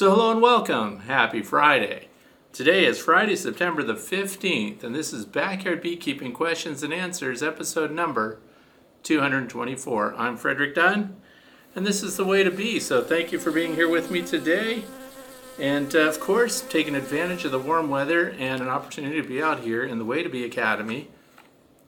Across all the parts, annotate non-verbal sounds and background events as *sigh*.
So, hello and welcome. Happy Friday. Today is Friday, September the 15th, and this is Backyard Beekeeping Questions and Answers, episode number 224. I'm Frederick Dunn, and this is the way to be. So, thank you for being here with me today. And uh, of course, taking advantage of the warm weather and an opportunity to be out here in the Way to Bee Academy,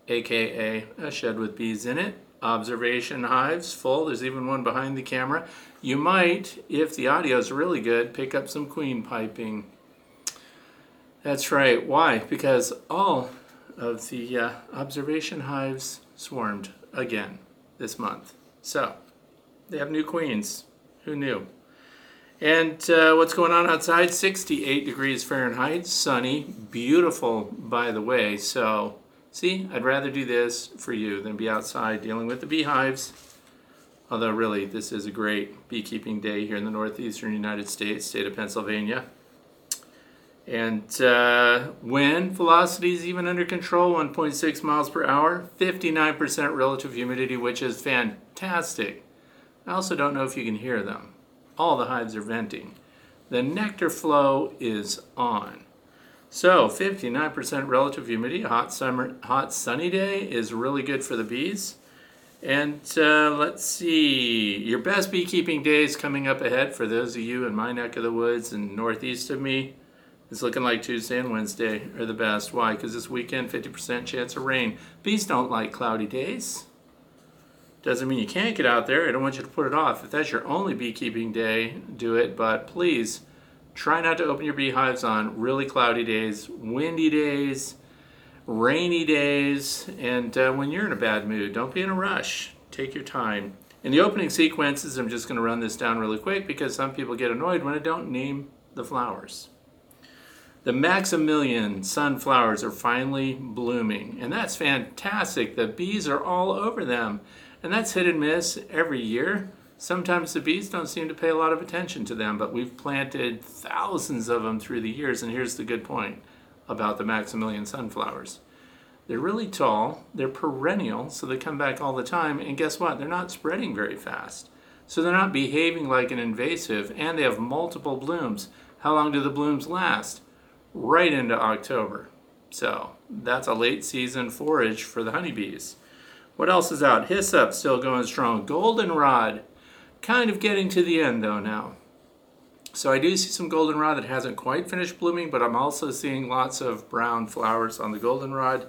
aka a shed with bees in it. Observation hives full. There's even one behind the camera. You might, if the audio is really good, pick up some queen piping. That's right. Why? Because all of the uh, observation hives swarmed again this month. So they have new queens. Who knew? And uh, what's going on outside? 68 degrees Fahrenheit, sunny, beautiful, by the way. So See, I'd rather do this for you than be outside dealing with the beehives. Although, really, this is a great beekeeping day here in the northeastern United States, state of Pennsylvania. And uh, wind velocity is even under control 1.6 miles per hour, 59% relative humidity, which is fantastic. I also don't know if you can hear them. All the hives are venting. The nectar flow is on. So 59% relative humidity, a hot summer, hot sunny day is really good for the bees. And uh, let's see, your best beekeeping days coming up ahead for those of you in my neck of the woods and northeast of me. It's looking like Tuesday and Wednesday are the best. Why? Because this weekend, 50% chance of rain. Bees don't like cloudy days. Doesn't mean you can't get out there. I don't want you to put it off. If that's your only beekeeping day, do it. But please, Try not to open your beehives on really cloudy days, windy days, rainy days, and uh, when you're in a bad mood. Don't be in a rush. Take your time. In the opening sequences, I'm just going to run this down really quick because some people get annoyed when I don't name the flowers. The Maximilian sunflowers are finally blooming, and that's fantastic. The bees are all over them, and that's hit and miss every year. Sometimes the bees don't seem to pay a lot of attention to them, but we've planted thousands of them through the years. And here's the good point about the Maximilian sunflowers they're really tall, they're perennial, so they come back all the time. And guess what? They're not spreading very fast. So they're not behaving like an invasive, and they have multiple blooms. How long do the blooms last? Right into October. So that's a late season forage for the honeybees. What else is out? Hyssop still going strong. Goldenrod Kind of getting to the end though now. So I do see some goldenrod that hasn't quite finished blooming, but I'm also seeing lots of brown flowers on the goldenrod.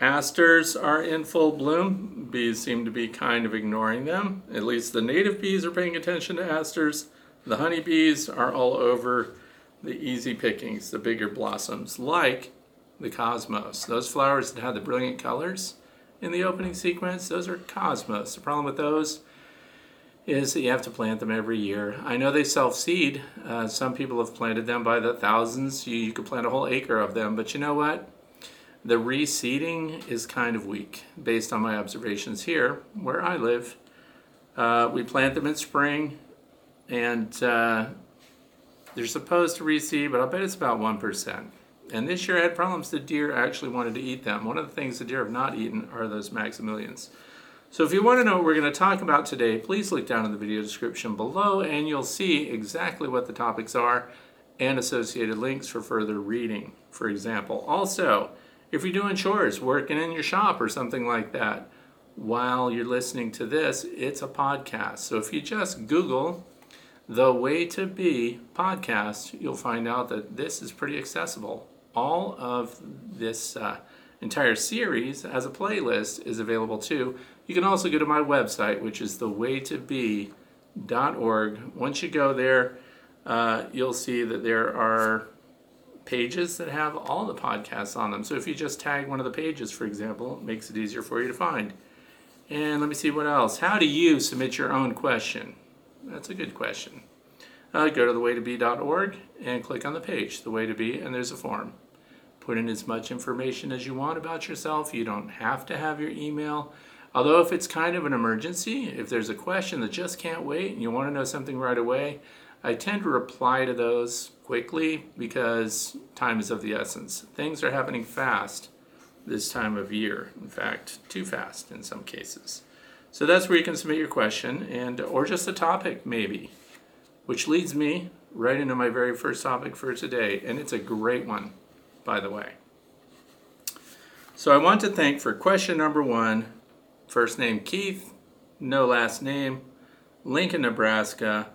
Asters are in full bloom. Bees seem to be kind of ignoring them. At least the native bees are paying attention to asters. The honeybees are all over the easy pickings, the bigger blossoms, like the cosmos. Those flowers that had the brilliant colors in the opening sequence, those are cosmos. The problem with those is that you have to plant them every year. I know they self seed. Uh, some people have planted them by the thousands. You, you could plant a whole acre of them, but you know what? The reseeding is kind of weak based on my observations here where I live. Uh, we plant them in spring and uh, they're supposed to reseed, but I'll bet it's about 1%. And this year I had problems. The deer actually wanted to eat them. One of the things the deer have not eaten are those Maximilians. So if you want to know what we're going to talk about today, please look down in the video description below and you'll see exactly what the topics are and associated links for further reading, for example. Also, if you're doing chores, working in your shop or something like that, while you're listening to this, it's a podcast. So if you just Google the Way to Bee podcast, you'll find out that this is pretty accessible. All of this uh, entire series as a playlist is available too. You can also go to my website, which is thewaytobee.org. Once you go there, uh, you'll see that there are pages that have all the podcasts on them. So if you just tag one of the pages, for example, it makes it easier for you to find. And let me see what else. How do you submit your own question? That's a good question. Uh, go to thewaytobee.org and click on the page, The Way to Bee, and there's a form. Put in as much information as you want about yourself. You don't have to have your email. Although if it's kind of an emergency, if there's a question that just can't wait and you want to know something right away, I tend to reply to those quickly because time is of the essence. Things are happening fast this time of year. In fact, too fast in some cases. So that's where you can submit your question and or just a topic maybe. Which leads me right into my very first topic for today, and it's a great one, by the way. So I want to thank for question number one, first name Keith, no last name, Lincoln, Nebraska.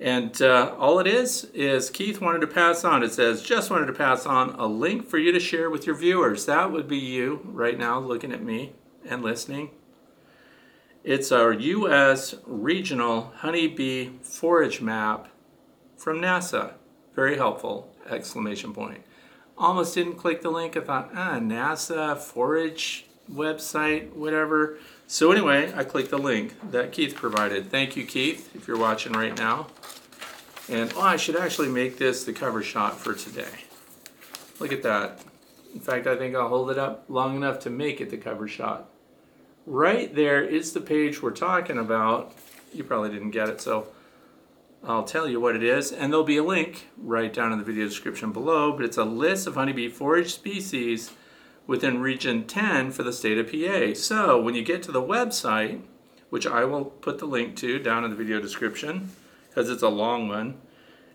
And uh, all it is, is Keith wanted to pass on. It says, just wanted to pass on a link for you to share with your viewers. That would be you right now looking at me and listening. It's our U.S. regional honeybee forage map from NASA. Very helpful, exclamation point. Almost didn't click the link. I thought, ah, NASA forage website, whatever. So anyway, I clicked the link that Keith provided. Thank you, Keith, if you're watching right now. And oh, I should actually make this the cover shot for today. Look at that. In fact, I think I'll hold it up long enough to make it the cover shot. Right there is the page we're talking about. You probably didn't get it, so I'll tell you what it is. And there'll be a link right down in the video description below, but it's a list of honeybee forage species within Region 10 for the state of PA. So when you get to the website, which I will put the link to down in the video description, because it's a long one,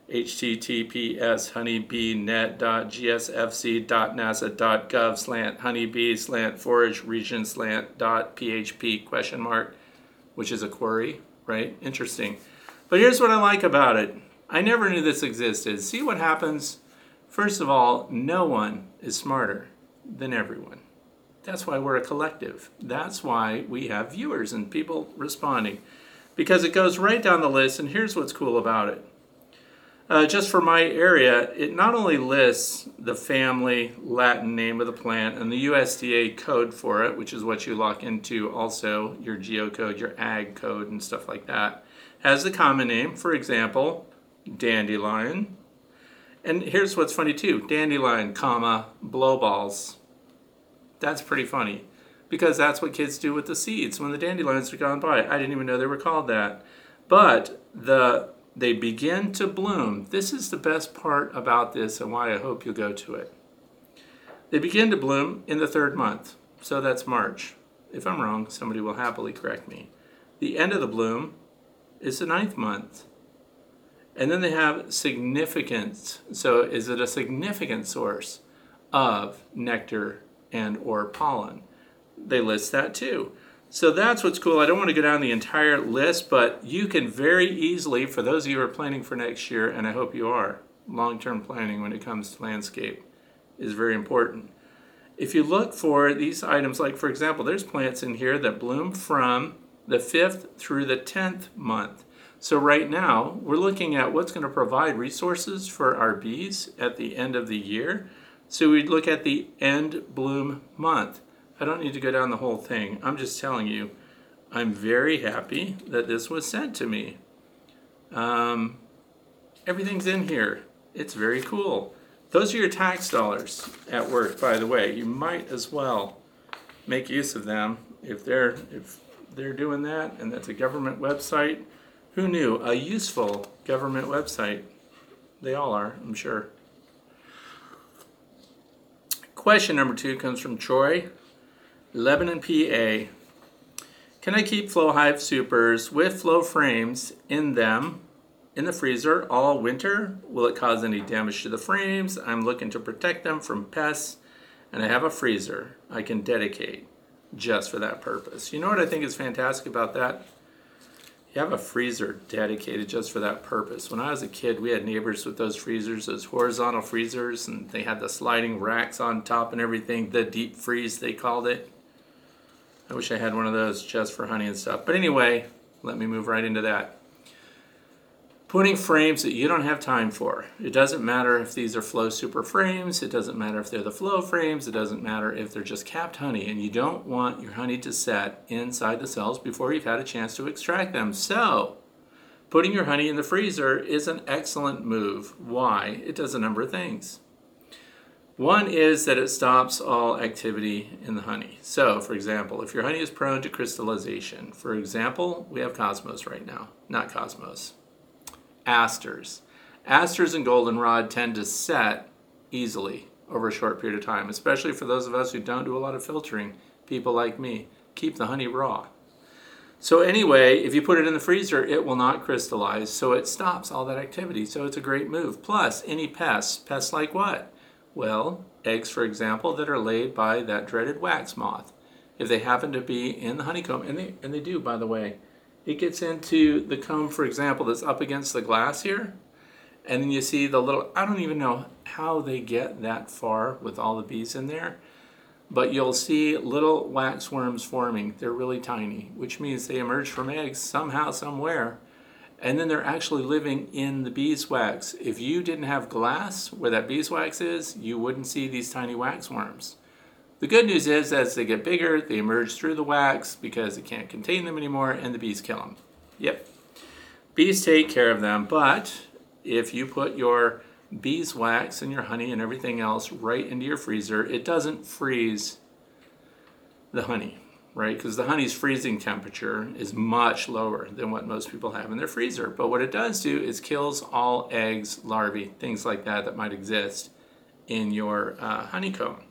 https honeybee.net.gsfc.nasa.gov slant honeybee slant forage region slant dot php question mark, which is a query, right? Interesting. But here's what I like about it. I never knew this existed. See what happens? First of all, no one is smarter than everyone. That's why we're a collective. That's why we have viewers and people responding. Because it goes right down the list, and here's what's cool about it. Uh, just for my area, it not only lists the family Latin name of the plant and the USDA code for it, which is what you lock into also your geocode, your ag code, and stuff like that, has the common name, for example, dandelion. And here's what's funny too dandelion, comma, blowballs. That's pretty funny because that's what kids do with the seeds when the dandelions are gone by. I didn't even know they were called that. But the they begin to bloom. This is the best part about this and why I hope you'll go to it. They begin to bloom in the third month, so that's March. If I'm wrong, somebody will happily correct me. The end of the bloom is the ninth month. And then they have significance. So is it a significant source of nectar and or pollen? They list that too. So that's what's cool. I don't want to go down the entire list, but you can very easily, for those of you who are planning for next year, and I hope you are, long-term planning when it comes to landscape is very important. If you look for these items, like for example, there's plants in here that bloom from the 5th through the 10th month. So right now, we're looking at what's going to provide resources for our bees at the end of the year. So we'd look at the end bloom month. I don't need to go down the whole thing. I'm just telling you, I'm very happy that this was sent to me. Um, everything's in here. It's very cool. Those are your tax dollars at work, by the way. You might as well make use of them if they're if they're doing that, and that's a government website. Who knew? A useful government website. They all are, I'm sure. Question number two comes from Troy. Lebanon, PA. Can I keep Flow Hive Supers with flow frames in them in the freezer all winter? Will it cause any damage to the frames? I'm looking to protect them from pests and I have a freezer I can dedicate just for that purpose. You know what I think is fantastic about that? You have a freezer dedicated just for that purpose. When I was a kid, we had neighbors with those freezers, those horizontal freezers, and they had the sliding racks on top and everything, the deep freeze they called it. I wish I had one of those just for honey and stuff. But anyway, let me move right into that. Putting frames that you don't have time for. It doesn't matter if these are flow super frames, it doesn't matter if they're the flow frames, it doesn't matter if they're just capped honey, and you don't want your honey to set inside the cells before you've had a chance to extract them. So, putting your honey in the freezer is an excellent move. Why? It does a number of things. One is that it stops all activity in the honey. So, for example, if your honey is prone to crystallization, for example, we have Cosmos right now, not Cosmos, asters. Asters and goldenrod tend to set easily over a short period of time, especially for those of us who don't do a lot of filtering, people like me. Keep the honey raw. So anyway, if you put it in the freezer, it will not crystallize, so it stops all that activity. So it's a great move. Plus, any pests, pests like what? Well, eggs, for example, that are laid by that dreaded wax moth. If they happen to be in the honeycomb, and they and they do, by the way, it gets into the comb, for example, that's up against the glass here, and then you see the little. I don't even know how they get that far with all the bees in there but you'll see little wax worms forming. They're really tiny, which means they emerge from eggs somehow, somewhere, and then they're actually living in the beeswax. If you didn't have glass where that beeswax is, you wouldn't see these tiny wax worms. The good news is, as they get bigger, they emerge through the wax because it can't contain them anymore, and the bees kill them. Yep. Bees take care of them, but if you put your beeswax and your honey and everything else right into your freezer, it doesn't freeze the honey, right? Because the honey's freezing temperature is much lower than what most people have in their freezer. But what it does do is kills all eggs, larvae, things like that that might exist in your uh, honeycomb.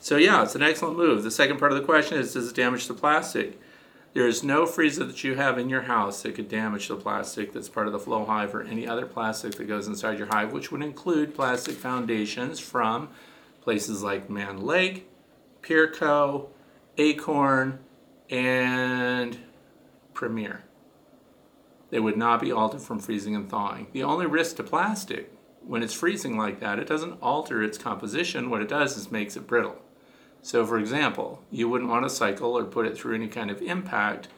So yeah, it's an excellent move. The second part of the question is, does it damage the plastic? There is no freezer that you have in your house that could damage the plastic that's part of the flow hive or any other plastic that goes inside your hive, which would include plastic foundations from places like Mann Lake, Pierco, Acorn, and Premier. They would not be altered from freezing and thawing. The only risk to plastic when it's freezing like that, it doesn't alter its composition. What it does is makes it brittle. So for example, you wouldn't want to cycle or put it through any kind of impact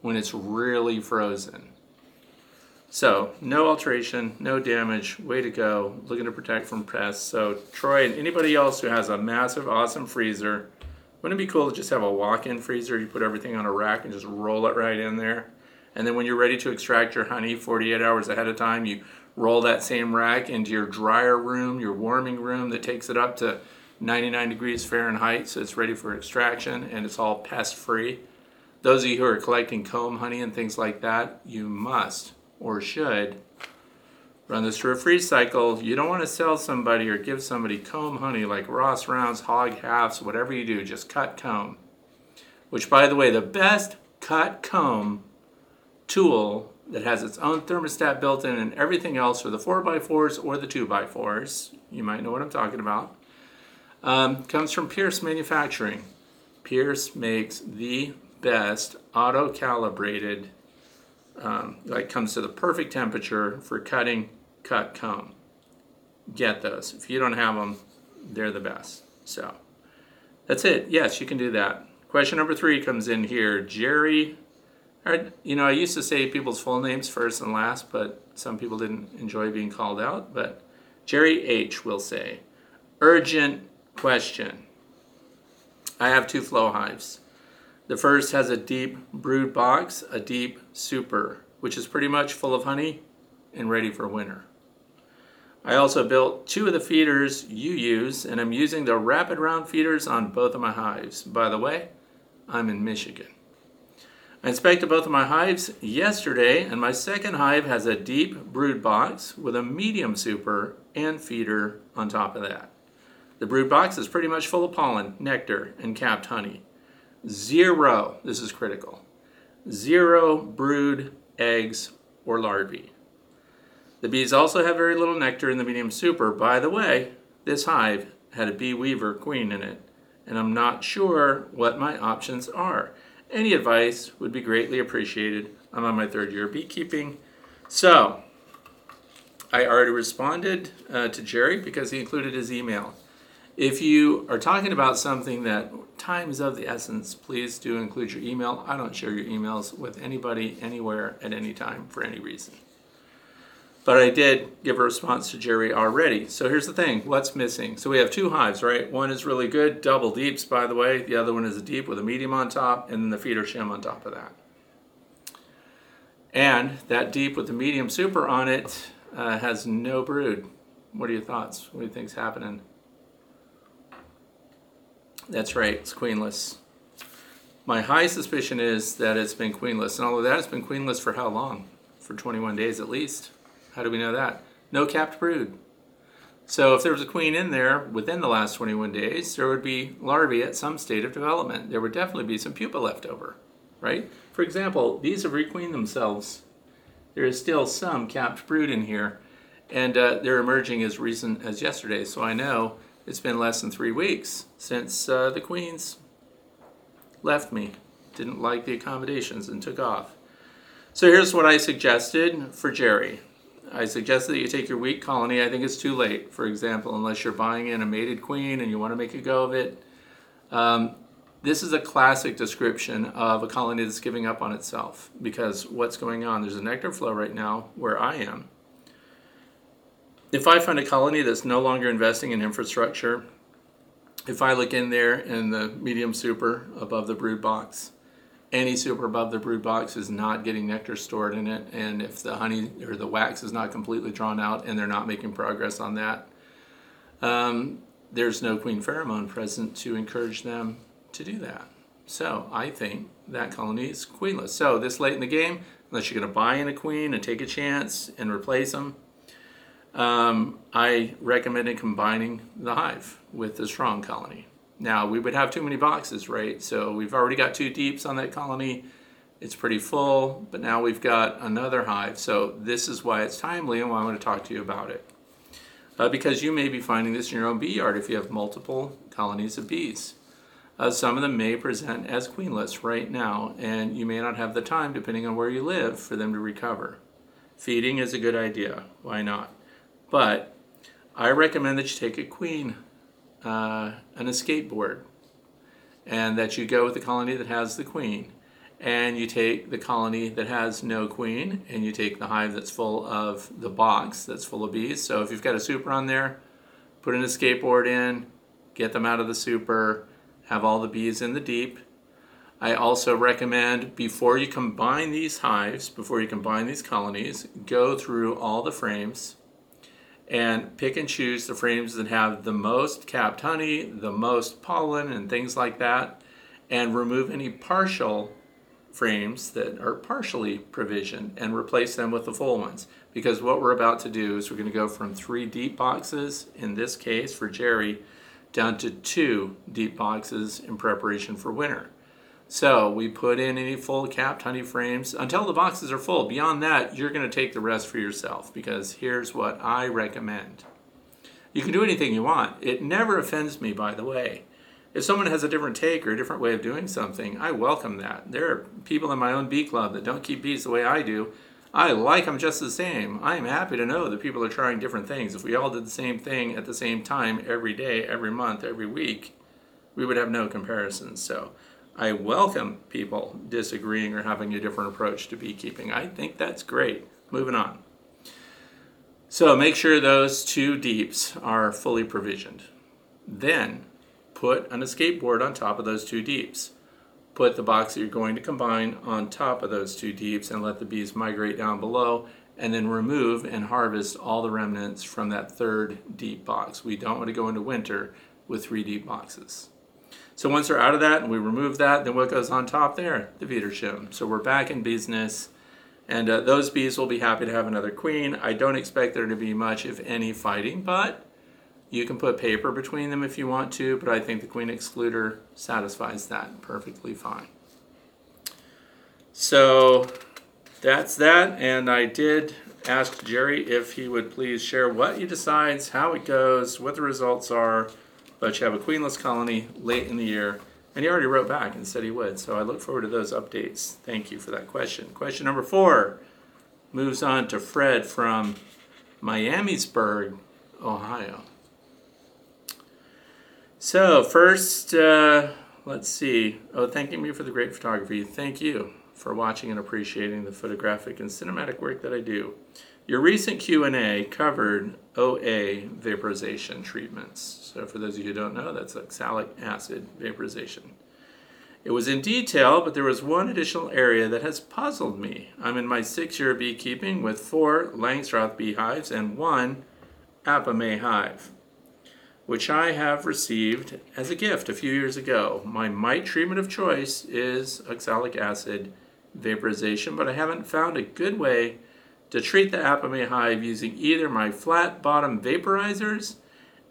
when it's really frozen. So no alteration, no damage, way to go, looking to protect from pests. So Troy and anybody else who has a massive, awesome freezer, wouldn't it be cool to just have a walk-in freezer? You put everything on a rack and just roll it right in there. And then when you're ready to extract your honey 48 hours ahead of time, you roll that same rack into your dryer room, your warming room that takes it up to 99 degrees Fahrenheit, so it's ready for extraction and it's all pest free. Those of you who are collecting comb honey and things like that, you must or should run this through a freeze cycle. You don't want to sell somebody or give somebody comb honey like Ross rounds, hog halves, whatever you do, just cut comb. Which, by the way, the best cut comb tool that has its own thermostat built in and everything else for the 4x4s or the 2x4s, you might know what I'm talking about, um, comes from Pierce Manufacturing. Pierce makes the best auto calibrated, um, like comes to the perfect temperature for cutting cut comb. Get those. If you don't have them, they're the best. So that's it. Yes, you can do that. Question number three comes in here. Jerry, you know, I used to say people's full names first and last, but some people didn't enjoy being called out. But Jerry H will say, urgent Question. I have two flow hives. The first has a deep brood box, a deep super, which is pretty much full of honey and ready for winter. I also built two of the feeders you use, and I'm using the rapid round feeders on both of my hives. By the way, I'm in Michigan. I inspected both of my hives yesterday, and my second hive has a deep brood box with a medium super and feeder on top of that. The brood box is pretty much full of pollen, nectar, and capped honey. Zero, this is critical, zero brood eggs or larvae. The bees also have very little nectar in the medium super. By the way, this hive had a BeeWeaver queen in it, and I'm not sure what my options are. Any advice would be greatly appreciated. I'm on my third year of beekeeping. So, I already responded uh, to Jerry because he included his email. If you are talking about something that time is of the essence, please do include your email. I don't share your emails with anybody, anywhere, at any time for any reason. But I did give a response to Jerry already. So here's the thing what's missing? So we have two hives, right? One is really good, double deeps, by the way. The other one is a deep with a medium on top, and then the feeder shim on top of that. And that deep with the medium super on it uh, has no brood. What are your thoughts? What do you think's happening? That's right, it's queenless. My high suspicion is that it's been queenless. And although that, it's been queenless for how long? For 21 days at least. How do we know that? No capped brood. So if there was a queen in there within the last 21 days, there would be larvae at some state of development. There would definitely be some pupa left over. right? For example, these have requeened themselves. There is still some capped brood in here, and uh, they're emerging as recent as yesterday. So I know it's been less than three weeks since uh, the queens left me, didn't like the accommodations, and took off. So here's what I suggested for Jerry. I suggested that you take your weak colony. I think it's too late, for example, unless you're buying in a mated queen and you want to make a go of it. Um, this is a classic description of a colony that's giving up on itself because what's going on? There's a nectar flow right now where I am. If I find a colony that's no longer investing in infrastructure, if I look in there in the medium super above the brood box, any super above the brood box is not getting nectar stored in it, and if the honey or the wax is not completely drawn out and they're not making progress on that, um, there's no queen pheromone present to encourage them to do that. So I think that colony is queenless. So this late in the game, unless you're going to buy in a queen and take a chance and replace them, um, I recommended combining the hive with the strong colony. Now we would have too many boxes, right? So we've already got two deeps on that colony. It's pretty full, but now we've got another hive. So this is why it's timely and why I want to talk to you about it. Uh, because you may be finding this in your own bee yard if you have multiple colonies of bees. Uh, some of them may present as queenless right now, and you may not have the time, depending on where you live, for them to recover. Feeding is a good idea. Why not? But I recommend that you take a queen uh, an escape board and that you go with the colony that has the queen and you take the colony that has no queen and you take the hive that's full of the box that's full of bees. So if you've got a super on there put an escape board in get them out of the super have all the bees in the deep. I also recommend before you combine these hives before you combine these colonies go through all the frames and pick and choose the frames that have the most capped honey, the most pollen, and things like that, and remove any partial frames that are partially provisioned and replace them with the full ones. Because what we're about to do is we're going to go from three deep boxes, in this case for Jerry, down to two deep boxes in preparation for winter. So we put in any full capped honey frames until the boxes are full. Beyond that, you're going to take the rest for yourself because here's what I recommend. You can do anything you want. It never offends me, by the way. If someone has a different take or a different way of doing something, I welcome that. There are people in my own bee club that don't keep bees the way I do. I like them just the same. I am happy to know that people are trying different things. If we all did the same thing at the same time every day, every month, every week, we would have no comparisons. So I welcome people disagreeing or having a different approach to beekeeping. I think that's great. Moving on. So make sure those two deeps are fully provisioned. Then put an escape board on top of those two deeps. Put the box that you're going to combine on top of those two deeps and let the bees migrate down below and then remove and harvest all the remnants from that third deep box. We don't want to go into winter with three deep boxes. So once they're out of that and we remove that, then what goes on top there? The Wiederschuh. So we're back in business. And uh, those bees will be happy to have another queen. I don't expect there to be much, if any, fighting, but you can put paper between them if you want to, but I think the queen excluder satisfies that perfectly fine. So that's that, and I did ask Jerry if he would please share what he decides, how it goes, what the results are, but you have a queenless colony late in the year. And he already wrote back and said he would. So I look forward to those updates. Thank you for that question. Question number four moves on to Fred from Miamisburg, Ohio. So, first, uh, let's see. Oh, thanking me for the great photography. Thank you for watching and appreciating the photographic and cinematic work that I do. Your recent Q&A covered OA vaporization treatments. So for those of you who don't know, that's oxalic acid vaporization. It was in detail, but there was one additional area that has puzzled me. I'm in my six year beekeeping with four Langstroth beehives and one Apimaye hive, which I have received as a gift a few years ago. My mite treatment of choice is oxalic acid vaporization, but I haven't found a good way to treat the Apimaye hive using either my flat bottom vaporizers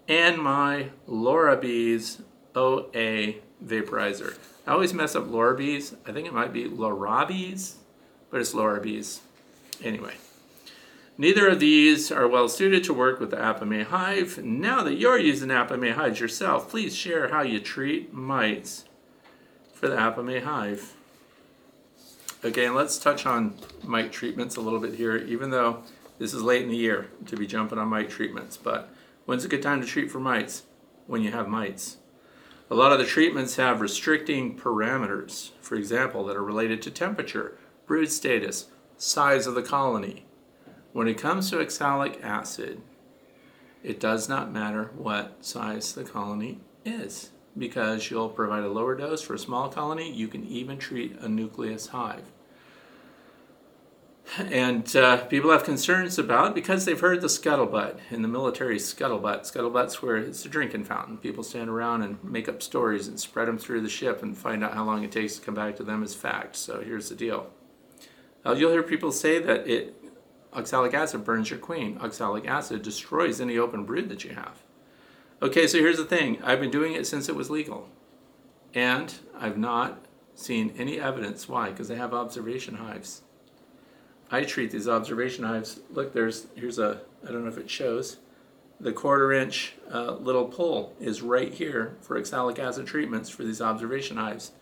and my Laura Bees OA vaporizer. I always mess up Lorabes. I think it might be Lorabes, but it's Lorabes. Anyway, neither of these are well suited to work with the Apimaye hive. Now that you're using Apimaye hives yourself, please share how you treat mites for the Apimaye hive. And let's touch on mite treatments a little bit here, even though this is late in the year to be jumping on mite treatments. But when's a good time to treat for mites? When you have mites. A lot of the treatments have restricting parameters, for example, that are related to temperature, brood status, size of the colony. When it comes to oxalic acid, it does not matter what size the colony is because you'll provide a lower dose for a small colony. You can even treat a nucleus hive and uh, people have concerns about because they've heard the scuttlebutt in the military scuttlebutt. Scuttlebutt's where it's a drinking fountain. People stand around and make up stories and spread them through the ship and find out how long it takes to come back to them as fact. So here's the deal. Uh, you'll hear people say that it oxalic acid burns your queen. Oxalic acid destroys any open brood that you have. Okay, so here's the thing. I've been doing it since it was legal, and I've not seen any evidence why because they have observation hives. I treat these observation hives. Look, there's here's a I don't know if it shows. The quarter inch uh, little pull is right here for oxalic acid treatments for these observation hives.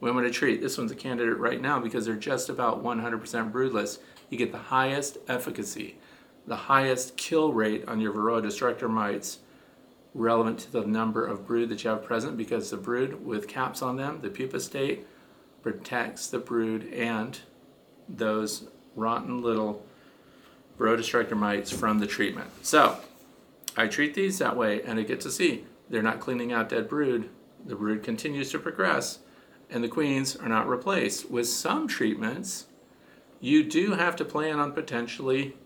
Would I treat? This one's a candidate right now because they're just about 100% broodless. You get the highest efficacy, the highest kill rate on your Varroa destructor mites relevant to the number of brood that you have present because the brood with caps on them, the pupa state, protects the brood and those rotten little brood destructor mites from the treatment. So I treat these that way and I get to see they're not cleaning out dead brood. The brood continues to progress and the queens are not replaced. With some treatments, you do have to plan on potentially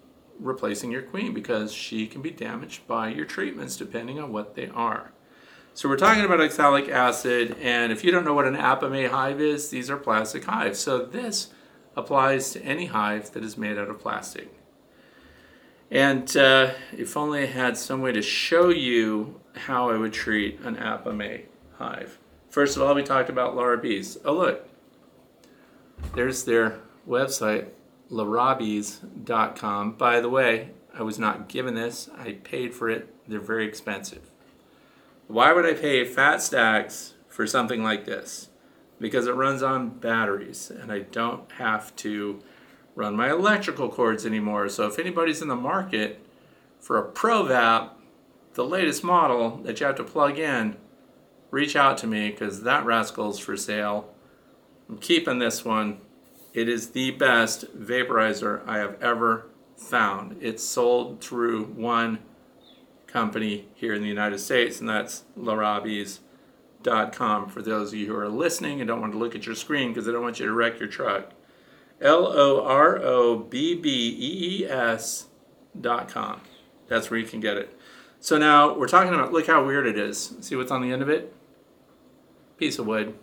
replacing your queen because she can be damaged by your treatments depending on what they are. So we're talking about oxalic acid, and if you don't know what an Apimaye hive is, these are plastic hives. So this applies to any hive that is made out of plastic. And uh, if only I had some way to show you how I would treat an Apimaye hive. First of all, we talked about Lorobbees. Oh, look, there's their website, lorobbees.com. By the way, I was not given this, I paid for it. They're very expensive. Why would I pay fat stacks for something like this? because it runs on batteries and I don't have to run my electrical cords anymore. So if anybody's in the market for a ProVap, the latest model that you have to plug in, reach out to me because that rascal's for sale. I'm keeping this one. It is the best vaporizer I have ever found. It's sold through one company here in the United States, and that's lorobbees.com for those of you who are listening and don't want to look at your screen because I don't want you to wreck your truck. L O R O B B E E S dot com. That's where you can get it. So now we're talking about, look how weird it is. See what's on the end of it? Piece of wood.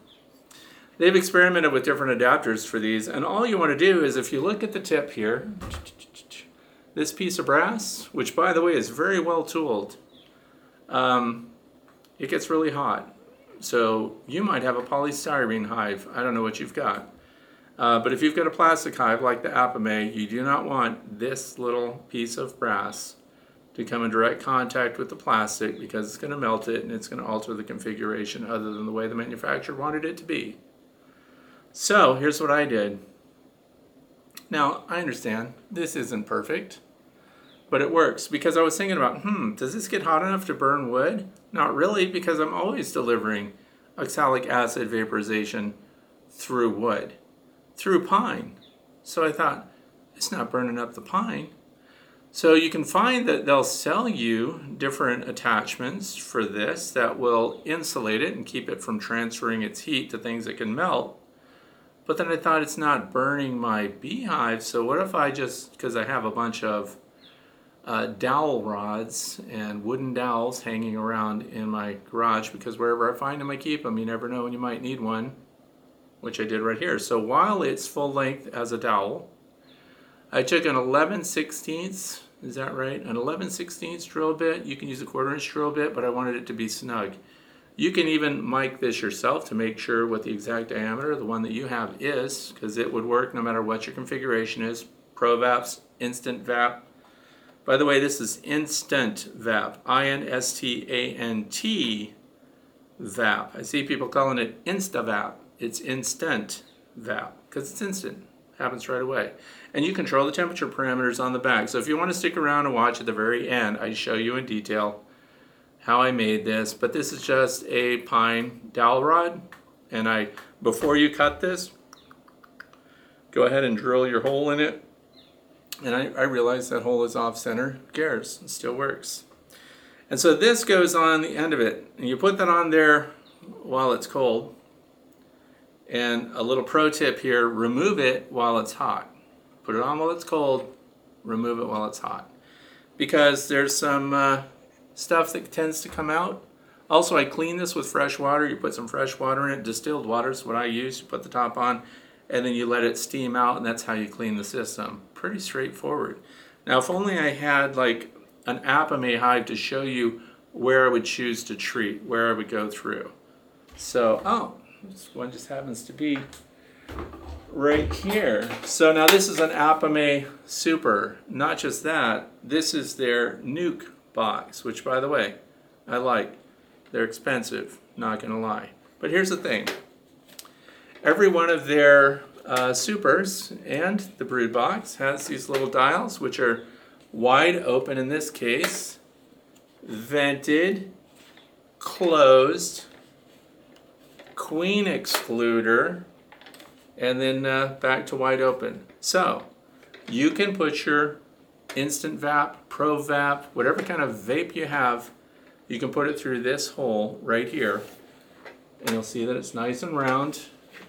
They've experimented with different adapters for these, and all you want to do is if you look at the tip here, this piece of brass, which by the way is very well tooled, um, it gets really hot. So you might have a polystyrene hive. I don't know what you've got. Uh, but if you've got a plastic hive like the Apimaye, you do not want this little piece of brass to come in direct contact with the plastic because it's going to melt it and it's going to alter the configuration other than the way the manufacturer wanted it to be. So here's what I did. Now, I understand this isn't perfect but it works because I was thinking about, hmm, does this get hot enough to burn wood? Not really, because I'm always delivering oxalic acid vaporization through wood, through pine. So I thought, it's not burning up the pine. So you can find that they'll sell you different attachments for this that will insulate it and keep it from transferring its heat to things that can melt. But then I thought it's not burning my beehive, so what if I just, because I have a bunch of uh, dowel rods and wooden dowels hanging around in my garage because wherever I find them, I keep them. You never know when you might need one, which I did right here. So while it's full length as a dowel, I took an 11 16ths, is that right? An 11 16ths drill bit. You can use a quarter inch drill bit, but I wanted it to be snug. You can even mic this yourself to make sure what the exact diameter the one that you have is, because it would work no matter what your configuration is. ProVaps, Instant Vap. By the way, this is Instant Vap, I-N-S-T-A-N-T VAP. I see people calling it InstaVap. It's Instant Vap, because it's instant, happens right away. And you control the temperature parameters on the back. So if you want to stick around and watch at the very end, I show you in detail how I made this, but this is just a pine dowel rod. And I, before you cut this, go ahead and drill your hole in it. And I, I realize that hole is off center. Who cares? It still works. And so this goes on the end of it. And you put that on there while it's cold. And a little pro tip here, remove it while it's hot. Put it on while it's cold, remove it while it's hot. Because there's some uh, stuff that tends to come out. Also, I clean this with fresh water. You put some fresh water in it. Distilled water is what I use. You put the top on, and then you let it steam out, and that's how you clean the system. Pretty straightforward. Now, if only I had like an Apimaye hive to show you where I would choose to treat, where I would go through. So, oh, this one just happens to be right here. So now this is an Apimaye Super. Not just that, this is their Nuke box, which by the way, I like. They're expensive, not gonna lie. But here's the thing. Every one of their uh, supers and the brood box has these little dials, which are wide open in this case, vented, closed, queen excluder, and then uh, back to wide open. So you can put your instant vap, pro vap, whatever kind of vape you have, you can put it through this hole right here. And you'll see that it's nice and round.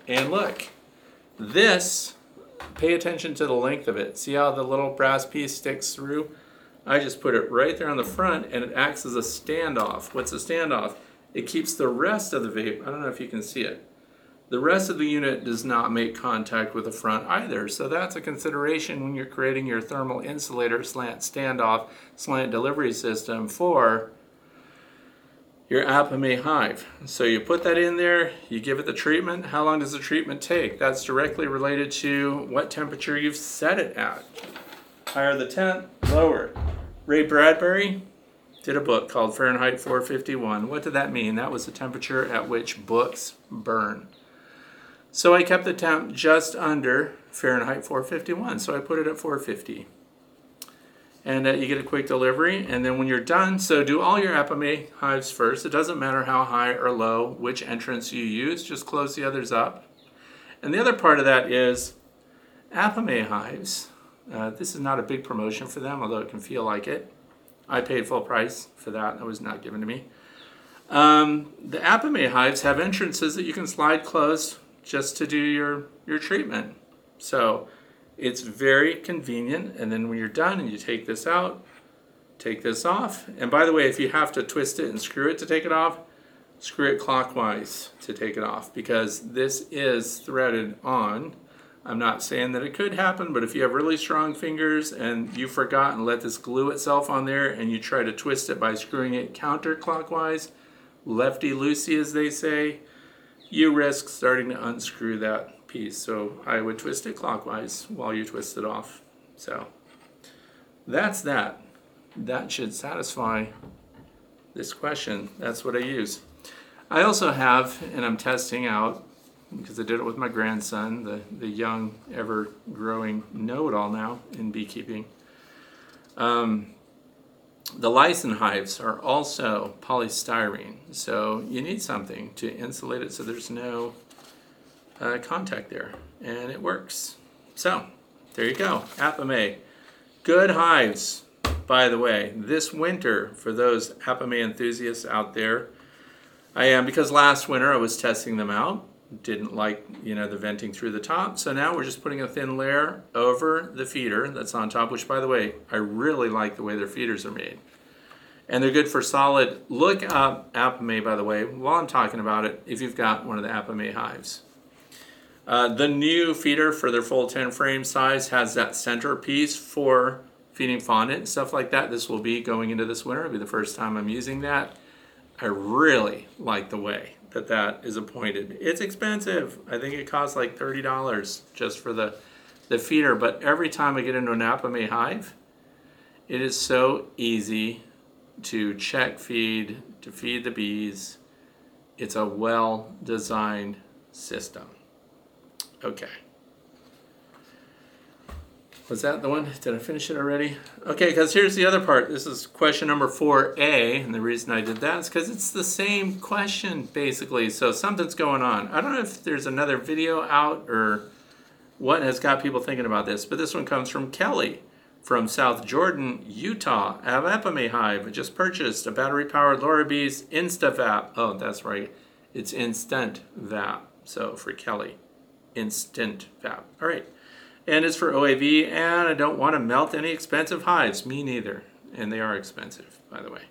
And look, this, pay attention to the length of it. See how the little brass piece sticks through? I just put it right there on the front and it acts as a standoff. What's a standoff? It keeps the rest of the vape, I don't know if you can see it, the rest of the unit does not make contact with the front either, so that's a consideration when you're creating your thermal insulator slant standoff slant delivery system for your Apimaye hive. So you put that in there, you give it the treatment. How long does the treatment take? That's directly related to what temperature you've set it at. Higher the temp, lower. Ray Bradbury did a book called Fahrenheit 451. What did that mean? That was the temperature at which books burn. So I kept the temp just under Fahrenheit 451. So I put it at 450. And uh, you get a quick delivery. And then when you're done, so do all your Apimaye hives first. It doesn't matter how high or low, which entrance you use, just close the others up. And the other part of that is Apimaye hives. Uh, this is not a big promotion for them, although it can feel like it. I paid full price for that. That was not given to me. Um, the Apimaye hives have entrances that you can slide closed just to do your, your treatment. So it's very convenient. And then when you're done and you take this out, take this off. And by the way, if you have to twist it and screw it to take it off, screw it clockwise to take it off because this is threaded on. I'm not saying that it could happen, but if you have really strong fingers and you forgot and let this glue itself on there and you try to twist it by screwing it counterclockwise, lefty loosey as they say, you risk starting to unscrew that piece. So I would twist it clockwise while you twist it off. So that's that. That should satisfy this question. That's what I use. I also have, and I'm testing out, because I did it with my grandson, the, the young, ever growing know it all now in beekeeping. Um, the Lyson hives are also polystyrene, so you need something to insulate it so there's no uh, contact there, and it works. So, there you go, Apimaye. Good hives, by the way, this winter for those Apimaye enthusiasts out there. I am, because last winter I was testing them out, didn't like, you know, the venting through the top, so now we're just putting a thin layer over the feeder that's on top, which by the way, I really like the way their feeders are made and they're good for solid. Look up Apimaye, by the way, while I'm talking about it, if you've got one of the Apimaye hives. Uh, the new feeder for their full 10 frame size has that center piece for feeding fondant and stuff like that. This will be going into this winter. It'll be the first time I'm using that. I really like the way that that is appointed. It's expensive. I think it costs like thirty dollars just for the the feeder. But every time I get into an Apimaye hive, it is so easy to check feed to feed the bees. It's a well designed system. Okay. Was that the one? Did I finish it already? Okay, because here's the other part. This is question number 4A, and the reason I did that is because it's the same question, basically. So something's going on. I don't know if there's another video out or what has got people thinking about this, but this one comes from Kelly from South Jordan, Utah. Avapame Hive just purchased a battery-powered Lorobbees InstaVap. Oh, that's right. It's Instant Vap. So for Kelly, Instant Vap. All right and it's for OAV, and I don't want to melt any expensive hives. Me neither. And they are expensive, by the way.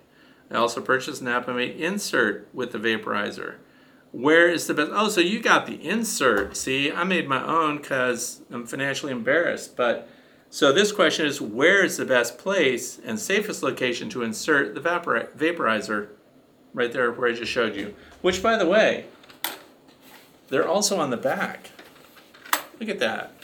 I also purchased an Apimaye insert with the vaporizer. Where is the best? Oh, so you got the insert. See, I made my own because I'm financially embarrassed. But so this question is where is the best place and safest location to insert the vapor vaporizer? Right there where I just showed you. Which, by the way, they're also on the back. Look at that.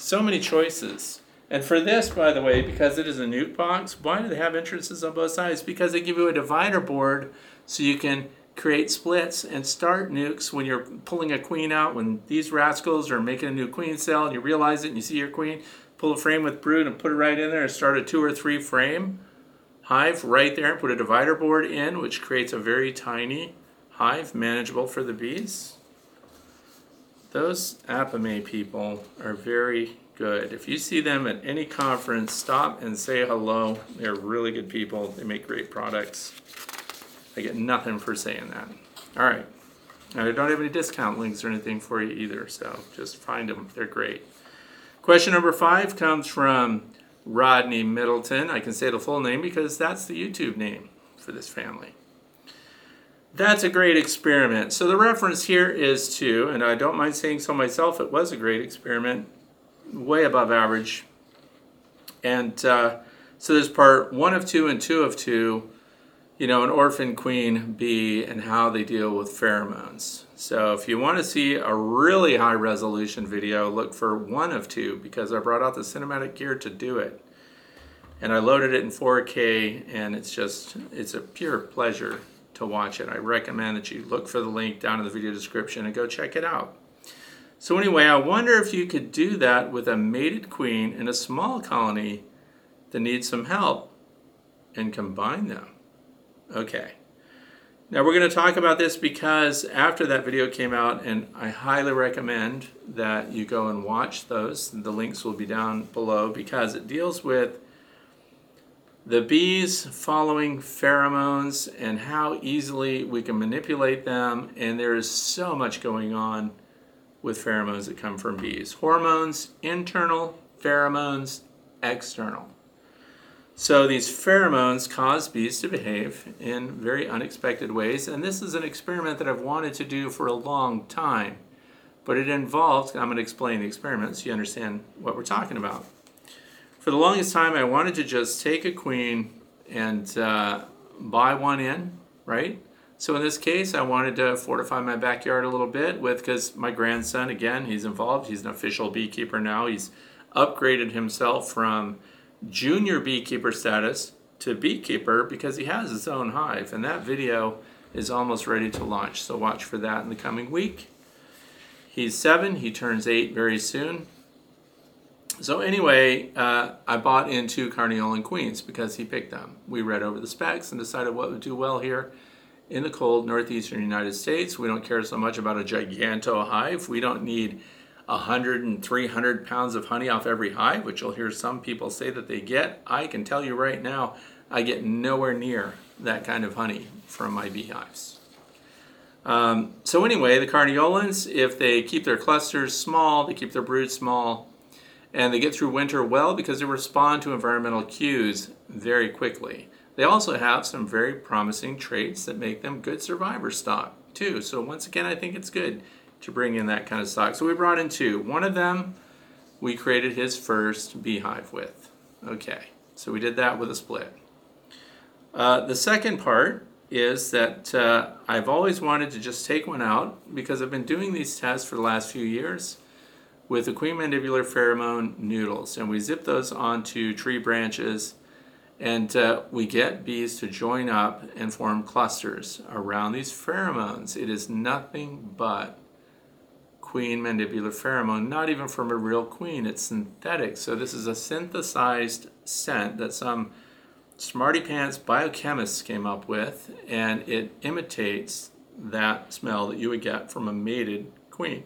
So many choices. And for this, by the way, because it is a nuke box, why do they have entrances on both sides? Because they give you a divider board so you can create splits and start nukes when you're pulling a queen out. When these rascals are making a new queen cell and you realize it and you see your queen, pull a frame with brood and put it right in there and start a two or three frame hive right there and put a divider board in, which creates a very tiny hive, manageable for the bees. Those Apimaye people are very good. If you see them at any conference, stop and say hello. They're really good people. They make great products. I get nothing for saying that. All right. I don't have any discount links or anything for you either, so just find them. They're great. Question number five comes from Rodney Middleton. I can say the full name because that's the YouTube name for this family. That's a great experiment. So the reference here is to, and I don't mind saying so myself, it was a great experiment, way above average. And uh, so there's part one of two and two of two, you know, an orphan queen bee and how they deal with pheromones. So if you want to see a really high resolution video, look for one of two because I brought out the cinematic gear to do it. And I loaded it in 4K and it's just, it's a pure pleasure to watch it. I recommend that you look for the link down in the video description and go check it out. So anyway, I wonder if you could do that with a mated queen in a small colony that needs some help and combine them. Okay. Now we're going to talk about this because after that video came out, and I highly recommend that you go and watch those. The links will be down below because it deals with the bees following pheromones and how easily we can manipulate them, and there is so much going on with pheromones that come from bees. Hormones, internal, pheromones, external. So these pheromones cause bees to behave in very unexpected ways, and this is an experiment that I've wanted to do for a long time. But it involves, I'm going to explain the experiment so you understand what we're talking about for the longest time, I wanted to just take a queen and uh, buy one in, right? So in this case, I wanted to fortify my backyard a little bit with, because my grandson, again, he's involved. He's an official beekeeper now. He's upgraded himself from junior beekeeper status to beekeeper because he has his own hive. And that video is almost ready to launch. So watch for that in the coming week. He's seven, he turns eight very soon. So anyway, uh, I bought into Carniolan Queens because he picked them. We read over the specs and decided what would do well here in the cold northeastern United States. We don't care so much about a giganto hive. We don't need 100 and 300 pounds of honey off every hive, which you'll hear some people say that they get. I can tell you right now, I get nowhere near that kind of honey from my beehives. Um, so anyway, the Carniolans, if they keep their clusters small, they keep their brood small, and they get through winter well because they respond to environmental cues very quickly. They also have some very promising traits that make them good survivor stock too. So once again, I think it's good to bring in that kind of stock. So we brought in two. One of them we created his first beehive with. Okay, so we did that with a split. Uh, the second part is that uh, I've always wanted to just take one out because I've been doing these tests for the last few years with the queen mandibular pheromone noodles. And we zip those onto tree branches and uh, we get bees to join up and form clusters around these pheromones. It is nothing but queen mandibular pheromone, not even from a real queen, it's synthetic. So this is a synthesized scent that some smarty pants biochemists came up with, and it imitates that smell that you would get from a mated queen.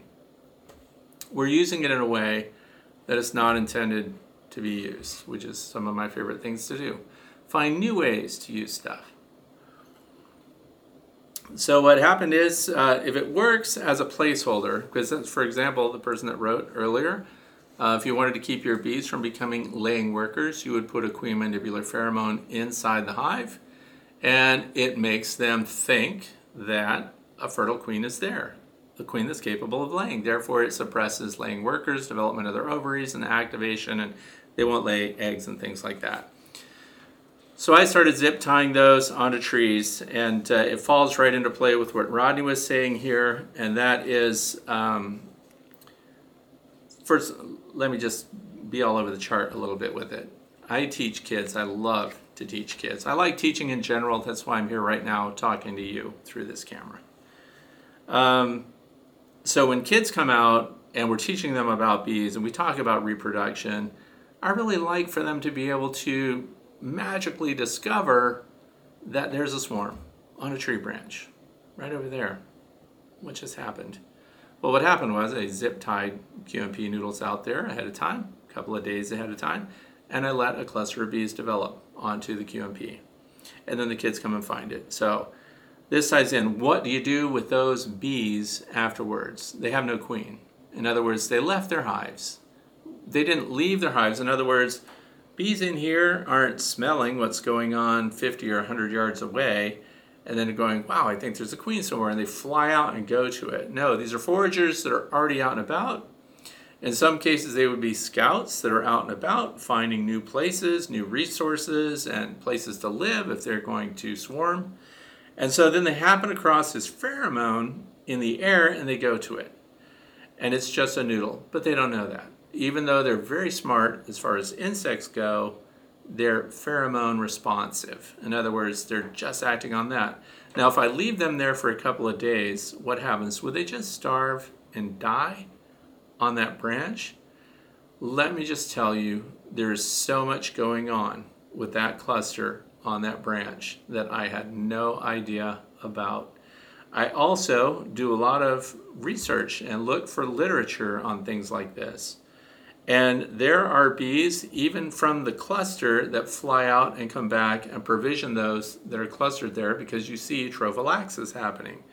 We're using it in a way that it's not intended to be used, which is some of my favorite things to do. Find new ways to use stuff. So what happened is, uh, if it works as a placeholder, because for example, the person that wrote earlier, uh, if you wanted to keep your bees from becoming laying workers, you would put a queen mandibular pheromone inside the hive, and it makes them think that a fertile queen is there, a queen that's capable of laying. Therefore, it suppresses laying workers, development of their ovaries, and activation, and they won't lay eggs and things like that. So I started zip tying those onto trees, and uh, it falls right into play with what Rodney was saying here, and that is um, first, let me just be all over the chart a little bit with it. I teach kids. I love to teach kids. I like teaching in general. That's why I'm here right now talking to you through this camera. Um, so when kids come out and we're teaching them about bees and we talk about reproduction, I really like for them to be able to magically discover that there's a swarm on a tree branch right over there. What just happened? Well, what happened was I zip tied QMP noodles out there ahead of time, a couple of days ahead of time, and I let a cluster of bees develop onto the QMP. And then the kids come and find it. So this ties in. What do you do with those bees afterwards? They have no queen. In other words, they left their hives. They didn't leave their hives. In other words, bees in here aren't smelling what's going on 50 or 100 yards away and then going, wow, I think there's a queen somewhere, and they fly out and go to it. No, these are foragers that are already out and about. In some cases, they would be scouts that are out and about, finding new places, new resources, and places to live if they're going to swarm. And so then they happen across this pheromone in the air and they go to it. And it's just a noodle, but they don't know that. Even though they're very smart as far as insects go, they're pheromone responsive. In other words, they're just acting on that. Now, if I leave them there for a couple of days, what happens? Would they just starve and die on that branch? Let me just tell you, there's so much going on with that cluster on that branch that I had no idea about. I also do a lot of research and look for literature on things like this. And there are bees, even from the cluster, that fly out and come back and provision those that are clustered there because you see trophallaxis happening.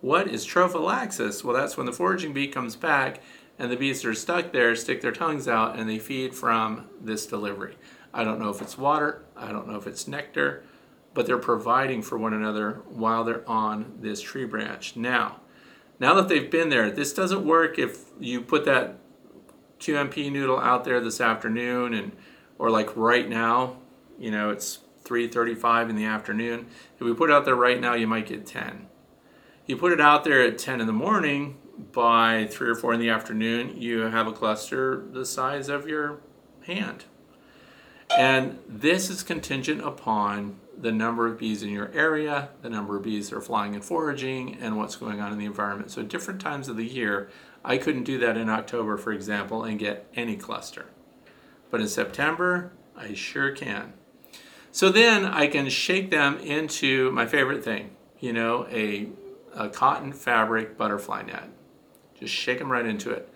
What is trophallaxis? Well, that's when the foraging bee comes back and the bees that are stuck there stick their tongues out and they feed from this delivery. I don't know if it's water, I don't know if it's nectar, but they're providing for one another while they're on this tree branch. Now, now that they've been there, this doesn't work if you put that QMP noodle out there this afternoon and or like right now, you know, it's 3:35 in the afternoon. If we put it out there right now, you might get 10. You put it out there at 10 in the morning, by 3 or 4 in the afternoon, you have a cluster the size of your hand. And this is contingent upon the number of bees in your area, the number of bees that are flying and foraging, and what's going on in the environment. So, different times of the year, I couldn't do that in October, for example, and get any cluster. But in September, I sure can. So then I can shake them into my favorite thing, you know, a, a cotton fabric butterfly net. Just shake them right into it.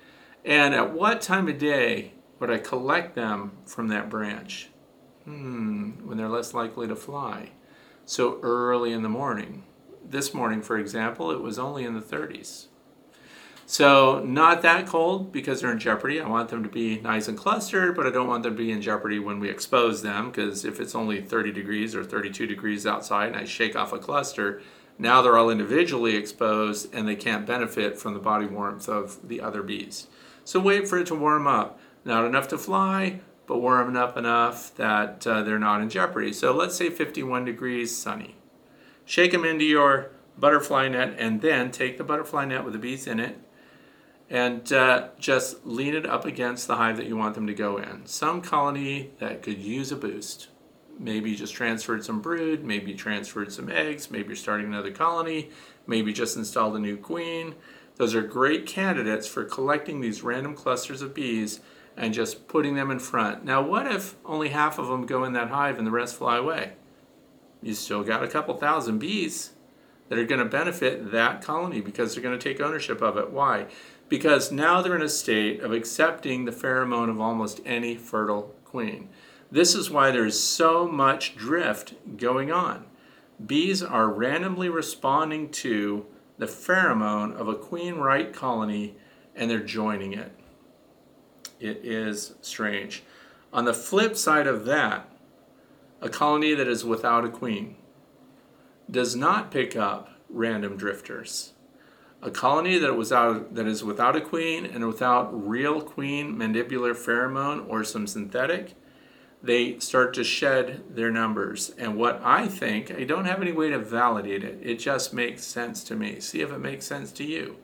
And at what time of day would I collect them from that branch? Hmm, when they're less likely to fly. So early in the morning. This morning, for example, it was only in the 30s. So not that cold because they're in jeopardy. I want them to be nice and clustered, but I don't want them to be in jeopardy when we expose them because if it's only 30 degrees or 32 degrees outside and I shake off a cluster, now they're all individually exposed and they can't benefit from the body warmth of the other bees. So wait for it to warm up. Not enough to fly, but warm up enough that uh, they're not in jeopardy. So let's say 51 degrees sunny. shake them into your butterfly net, and then take the butterfly net with the bees in it and uh, just lean it up against the hive that you want them to go in. Some colony that could use a boost. Maybe you just transferred some brood, maybe you transferred some eggs, maybe you're starting another colony, maybe just installed a new queen. Those are great candidates for collecting these random clusters of bees and just putting them in front. Now, what if only half of them go in that hive and the rest fly away? You still got a couple thousand bees that are going to benefit that colony because they're going to take ownership of it. Why? Because now they're in a state of accepting the pheromone of almost any fertile queen. This is why there's so much drift going on. Bees are randomly responding to the pheromone of a queen right colony and they're joining it. It is strange. On the flip side of that, a colony that is without a queen does not pick up random drifters. A colony that, was out, that is without a queen and without real queen mandibular pheromone or some synthetic, they start to shed their numbers. And what I think, I don't have any way to validate it, it just makes sense to me. See if it makes sense to you.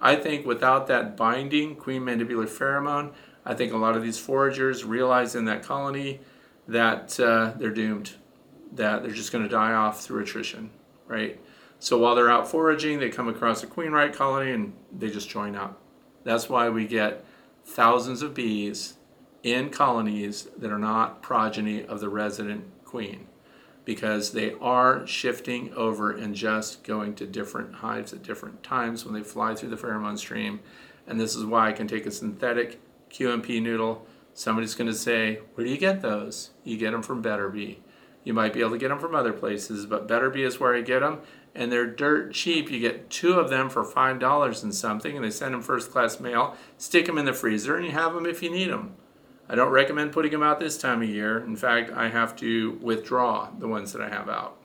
I think without that binding queen mandibular pheromone, I think a lot of these foragers realize in that colony that uh, they're doomed, that they're just going to die off through attrition, right? So while they're out foraging, they come across a queen right colony and they just join up. That's why we get thousands of bees in colonies that are not progeny of the resident queen because they are shifting over and just going to different hives at different times when they fly through the pheromone stream. And this is why I can take a synthetic QMP noodle. Somebody's going to say, Where do you get those? You get them from Betterbee. You might be able to get them from other places, but Betterbee is where I get them. And they're dirt cheap. You get two of them for $5 and something, and they send them first class mail. Stick them in the freezer, and you have them if you need them. I don't recommend putting them out this time of year. In fact, I have to withdraw the ones that I have out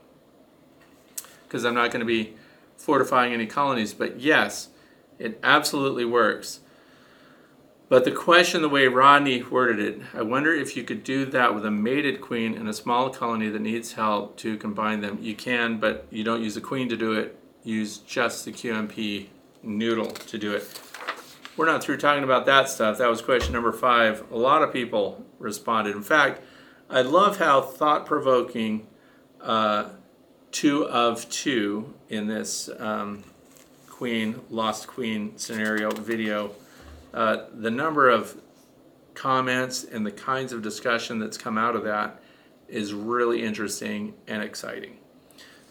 because I'm not going to be fortifying any colonies. But yes, it absolutely works. But the question, the way Rodney worded it, I wonder if you could do that with a mated queen in a small colony that needs help to combine them. You can, but you don't use a queen to do it. Use just the QMP noodle to do it. We're not through talking about that stuff. That was question number five. A lot of people responded. In fact, I love how thought provoking uh, two of two in this um, queen, lost queen scenario video uh, the number of comments and the kinds of discussion that's come out of that is really interesting and exciting.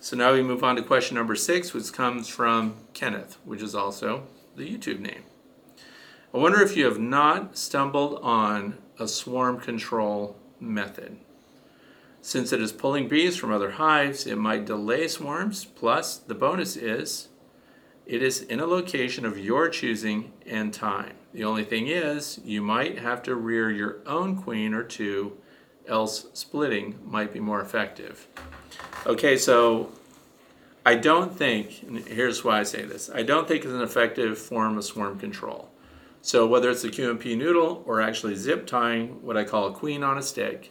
So now we move on to question number six, which comes from Kenneth, which is also the YouTube name. I wonder if you have not stumbled on a swarm control method. Since it is pulling bees from other hives, it might delay swarms. Plus, the bonus is it is in a location of your choosing and time. The only thing is, you might have to rear your own queen or two, else splitting might be more effective. Okay, so I don't think, and here's why I say this I don't think it's an effective form of swarm control. So, whether it's a QMP noodle or actually zip tying what I call a queen on a stick,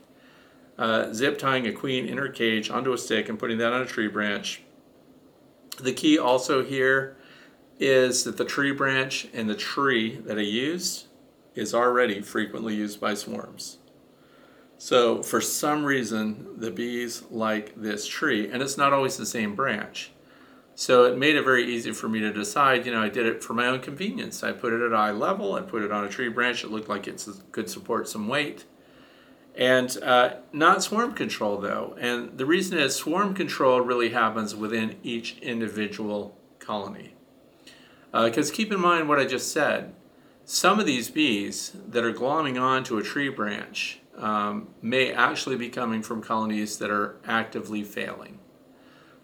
uh, zip tying a queen in her cage onto a stick and putting that on a tree branch. The key also here is that the tree branch and the tree that I used is already frequently used by swarms. So for some reason, the bees like this tree, and it's not always the same branch. So it made it very easy for me to decide, you know, I did it for my own convenience. I put it at eye level, I put it on a tree branch, it looked like it could support some weight. And uh, not swarm control though. And the reason is swarm control really happens within each individual colony. Because uh, keep in mind what I just said. Some of these bees that are glomming onto a tree branch um, may actually be coming from colonies that are actively failing.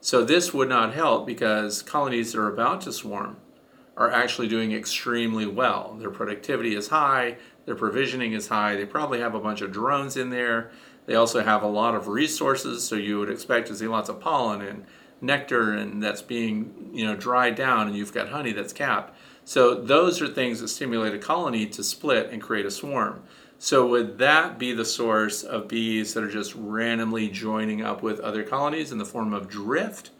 So this would not help because colonies that are about to swarm are actually doing extremely well. Their productivity is high, their provisioning is high, they probably have a bunch of drones in there. They also have a lot of resources, so you would expect to see lots of pollen and nectar and that's being you know dried down and you've got honey that's capped. So those are things that stimulate a colony to split and create a swarm. So would that be the source of bees that are just randomly joining up with other colonies in the form of drift?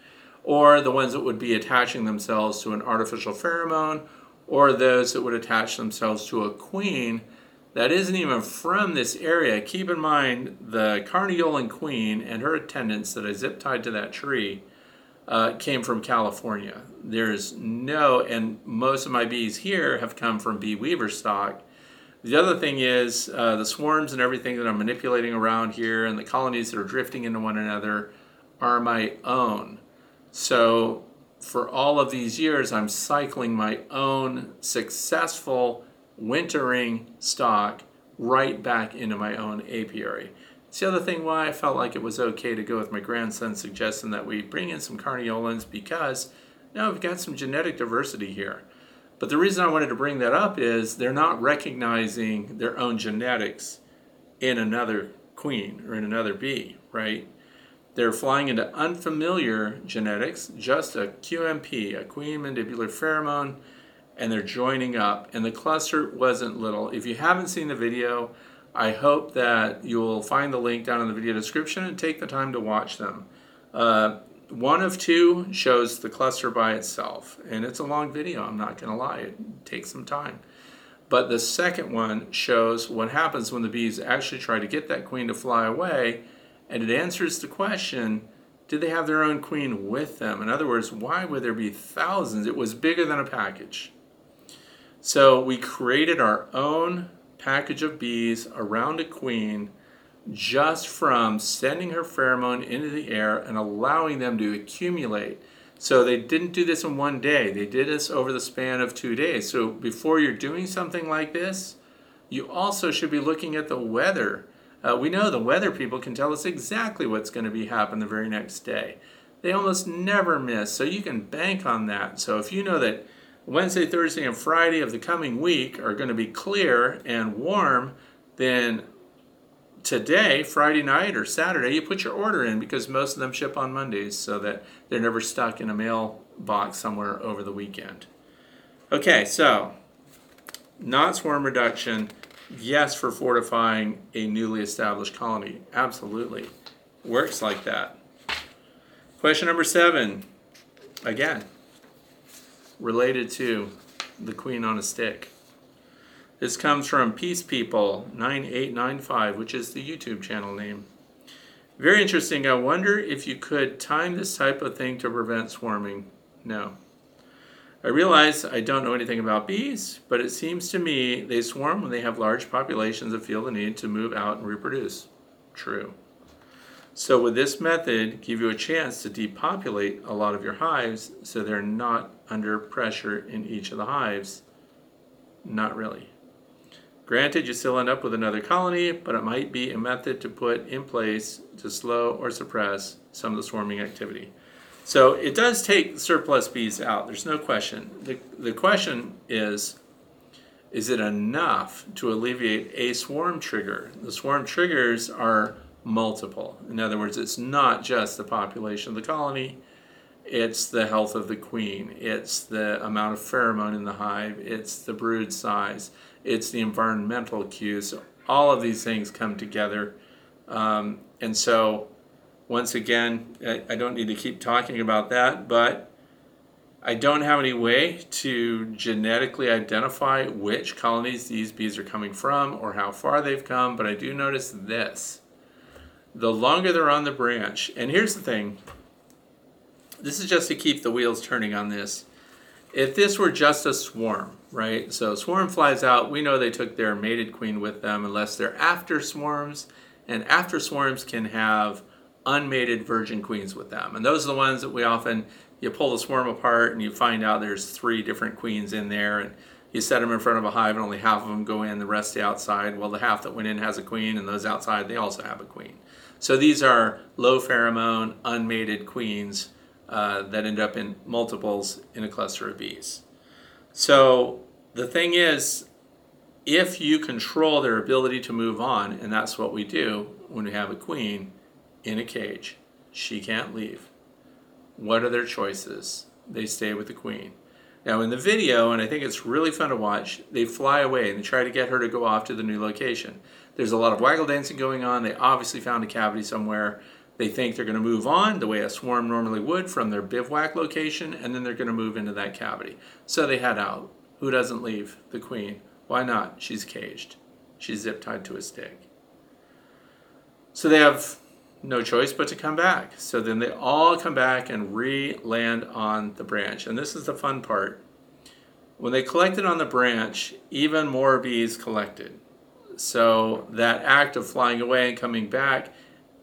Or the ones that would be attaching themselves to an artificial pheromone, or those that would attach themselves to a queen that isn't even from this area. Keep in mind the carniolan queen and her attendants that I zip tied to that tree uh, came from California. There's no, and most of my bees here have come from BeeWeaver stock. The other thing is uh, the swarms and everything that I'm manipulating around here and the colonies that are drifting into one another are my own. So for all of these years, I'm cycling my own successful wintering stock right back into my own apiary. It's the other thing why I felt like it was okay to go with my grandson's suggestion that we bring in some carniolans because now we've got some genetic diversity here. But the reason I wanted to bring that up is they're not recognizing their own genetics in another queen or in another bee, right? They're flying into unfamiliar genetics, just a QMP, a queen mandibular pheromone, and they're joining up. And the cluster wasn't little. If you haven't seen the video, I hope that you'll find the link down in the video description and take the time to watch them. Uh, one of two shows the cluster by itself, and it's a long video, I'm not going to lie, it takes some time. But the second one shows what happens when the bees actually try to get that queen to fly away, and it answers the question did they have their own queen with them? In other words, why would there be thousands? It was bigger than a package. So we created our own package of bees around a queen just from sending her pheromone into the air and allowing them to accumulate. So they didn't do this in one day, they did this over the span of two days. So before you're doing something like this, you also should be looking at the weather. Uh, we know the weather people can tell us exactly what's going to be happening the very next day. They almost never miss, so you can bank on that. So if you know that Wednesday, Thursday, and Friday of the coming week are going to be clear and warm, then today, Friday night or Saturday, you put your order in because most of them ship on Mondays so that they're never stuck in a mailbox somewhere over the weekend. Okay, so not swarm reduction, yes, for fortifying a newly established colony. Absolutely. Works like that. Question number seven. Again, related to the Queen on a Stick. This comes from Peace People 9895, which is the YouTube channel name. Very interesting. I wonder if you could time this type of thing to prevent swarming. No. I realize I don't know anything about bees, but it seems to me they swarm when they have large populations that feel the need to move out and reproduce. True. So would this method give you a chance to depopulate a lot of your hives so they're not under pressure in each of the hives? Not really. Granted, you still end up with another colony, but it might be a method to put in place to slow or suppress some of the swarming activity. So it does take surplus bees out, there's no question. The, the question is, is it enough to alleviate a swarm trigger? The swarm triggers are multiple. In other words, it's not just the population of the colony, it's the health of the queen, it's the amount of pheromone in the hive, it's the brood size, it's the environmental cues. All of these things come together. Um, and so, once again, I, I don't need to keep talking about that, but I don't have any way to genetically identify which colonies these bees are coming from or how far they've come, but I do notice this the longer they're on the branch. And here's the thing this is just to keep the wheels turning on this. If this were just a swarm, right? So swarm flies out, we know they took their mated queen with them unless they're after swarms, and after swarms can have unmated virgin queens with them. And those are the ones that we often you pull the swarm apart and you find out there's three different queens in there and you set them in front of a hive and only half of them go in, the rest stay outside. Well, the half that went in has a queen and those outside, they also have a queen. So these are low pheromone, unmated queens uh, that end up in multiples in a cluster of bees. So the thing is, if you control their ability to move on, and that's what we do when we have a queen in a cage, she can't leave. What are their choices? They stay with the queen. Now, in the video, and I think it's really fun to watch, they fly away and they try to get her to go off to the new location. There's a lot of waggle dancing going on. They obviously found a cavity somewhere. They think they're going to move on the way a swarm normally would from their bivouac location, and then they're going to move into that cavity. So they head out. Who doesn't leave? The queen. Why not? She's caged. She's zip tied to a stick. So they have no choice but to come back. So then they all come back and re land on the branch. And this is the fun part. When they collected on the branch, even more bees collected. So that act of flying away and coming back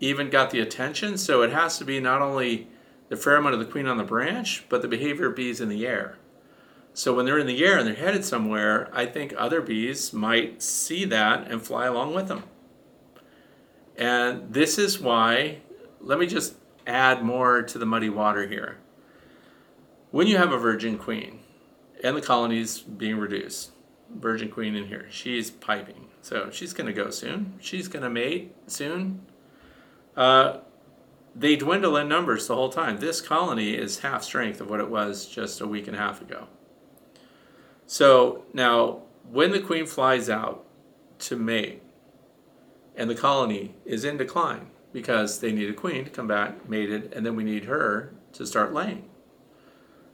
even got the attention. So it has to be not only the pheromone of the queen on the branch, but the behavior of bees in the air. So when they're in the air and they're headed somewhere, I think other bees might see that and fly along with them. And this is why, let me just add more to the muddy water here. When you have a virgin queen and the colonies being reduced, virgin queen in here, she's piping. So she's going to go soon. She's going to mate soon. Uh, they dwindle in numbers the whole time. This colony is half strength of what it was just a week and a half ago. So now, when the queen flies out to mate, and the colony is in decline because they need a queen to come back mated, and then we need her to start laying.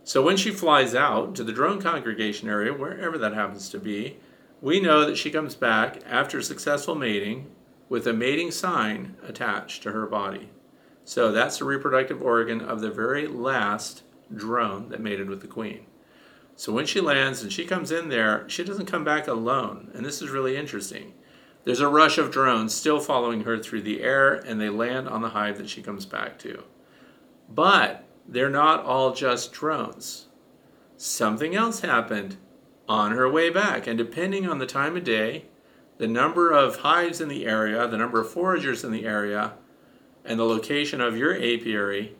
So when she flies out to the drone congregation area, wherever that happens to be, we know that she comes back after successful mating with a mating sign attached to her body. So that's the reproductive organ of the very last drone that mated with the queen. So when she lands and she comes in there, she doesn't come back alone. And this is really interesting. There's a rush of drones still following her through the air, and they land on the hive that she comes back to. But they're not all just drones. Something else happened on her way back, and depending on the time of day, the number of hives in the area, the number of foragers in the area, and the location of your apiary,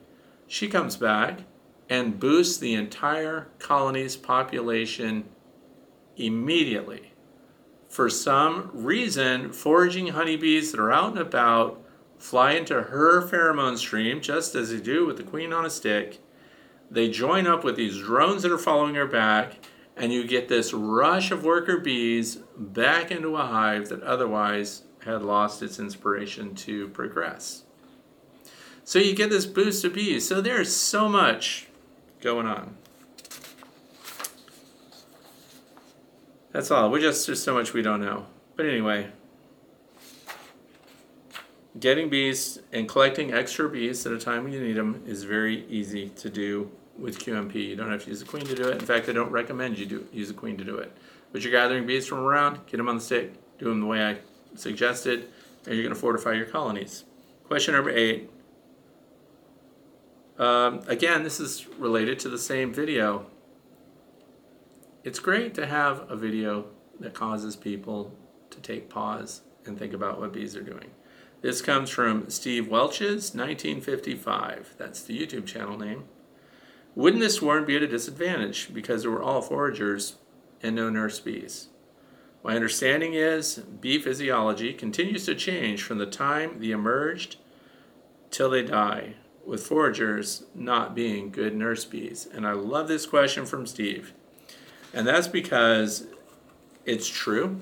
she comes back and boosts the entire colony's population immediately for some reason, foraging honeybees that are out and about fly into her pheromone stream, just as they do with the queen on a stick. They join up with these drones that are following her back, and you get this rush of worker bees back into a hive that otherwise had lost its inspiration to progress. So you get this boost of bees. So there's so much going on. That's all. We just there's so much we don't know. But anyway, getting bees and collecting extra bees at a time when you need them is very easy to do with QMP. You don't have to use a queen to do it. In fact, I don't recommend you do use a queen to do it. But you're gathering bees from around, get them on the stick, do them the way I suggested, and you're going to fortify your colonies. Question number eight. Um, again, this is related to the same video it's great to have a video that causes people to take pause and think about what bees are doing. This comes from Steve Welch's 1955. That's the YouTube channel name. Wouldn't this swarm be at a disadvantage because there were all foragers and no nurse bees? My understanding is bee physiology continues to change from the time they emerged till they die, with foragers not being good nurse bees. And I love this question from Steve. And that's because it's true.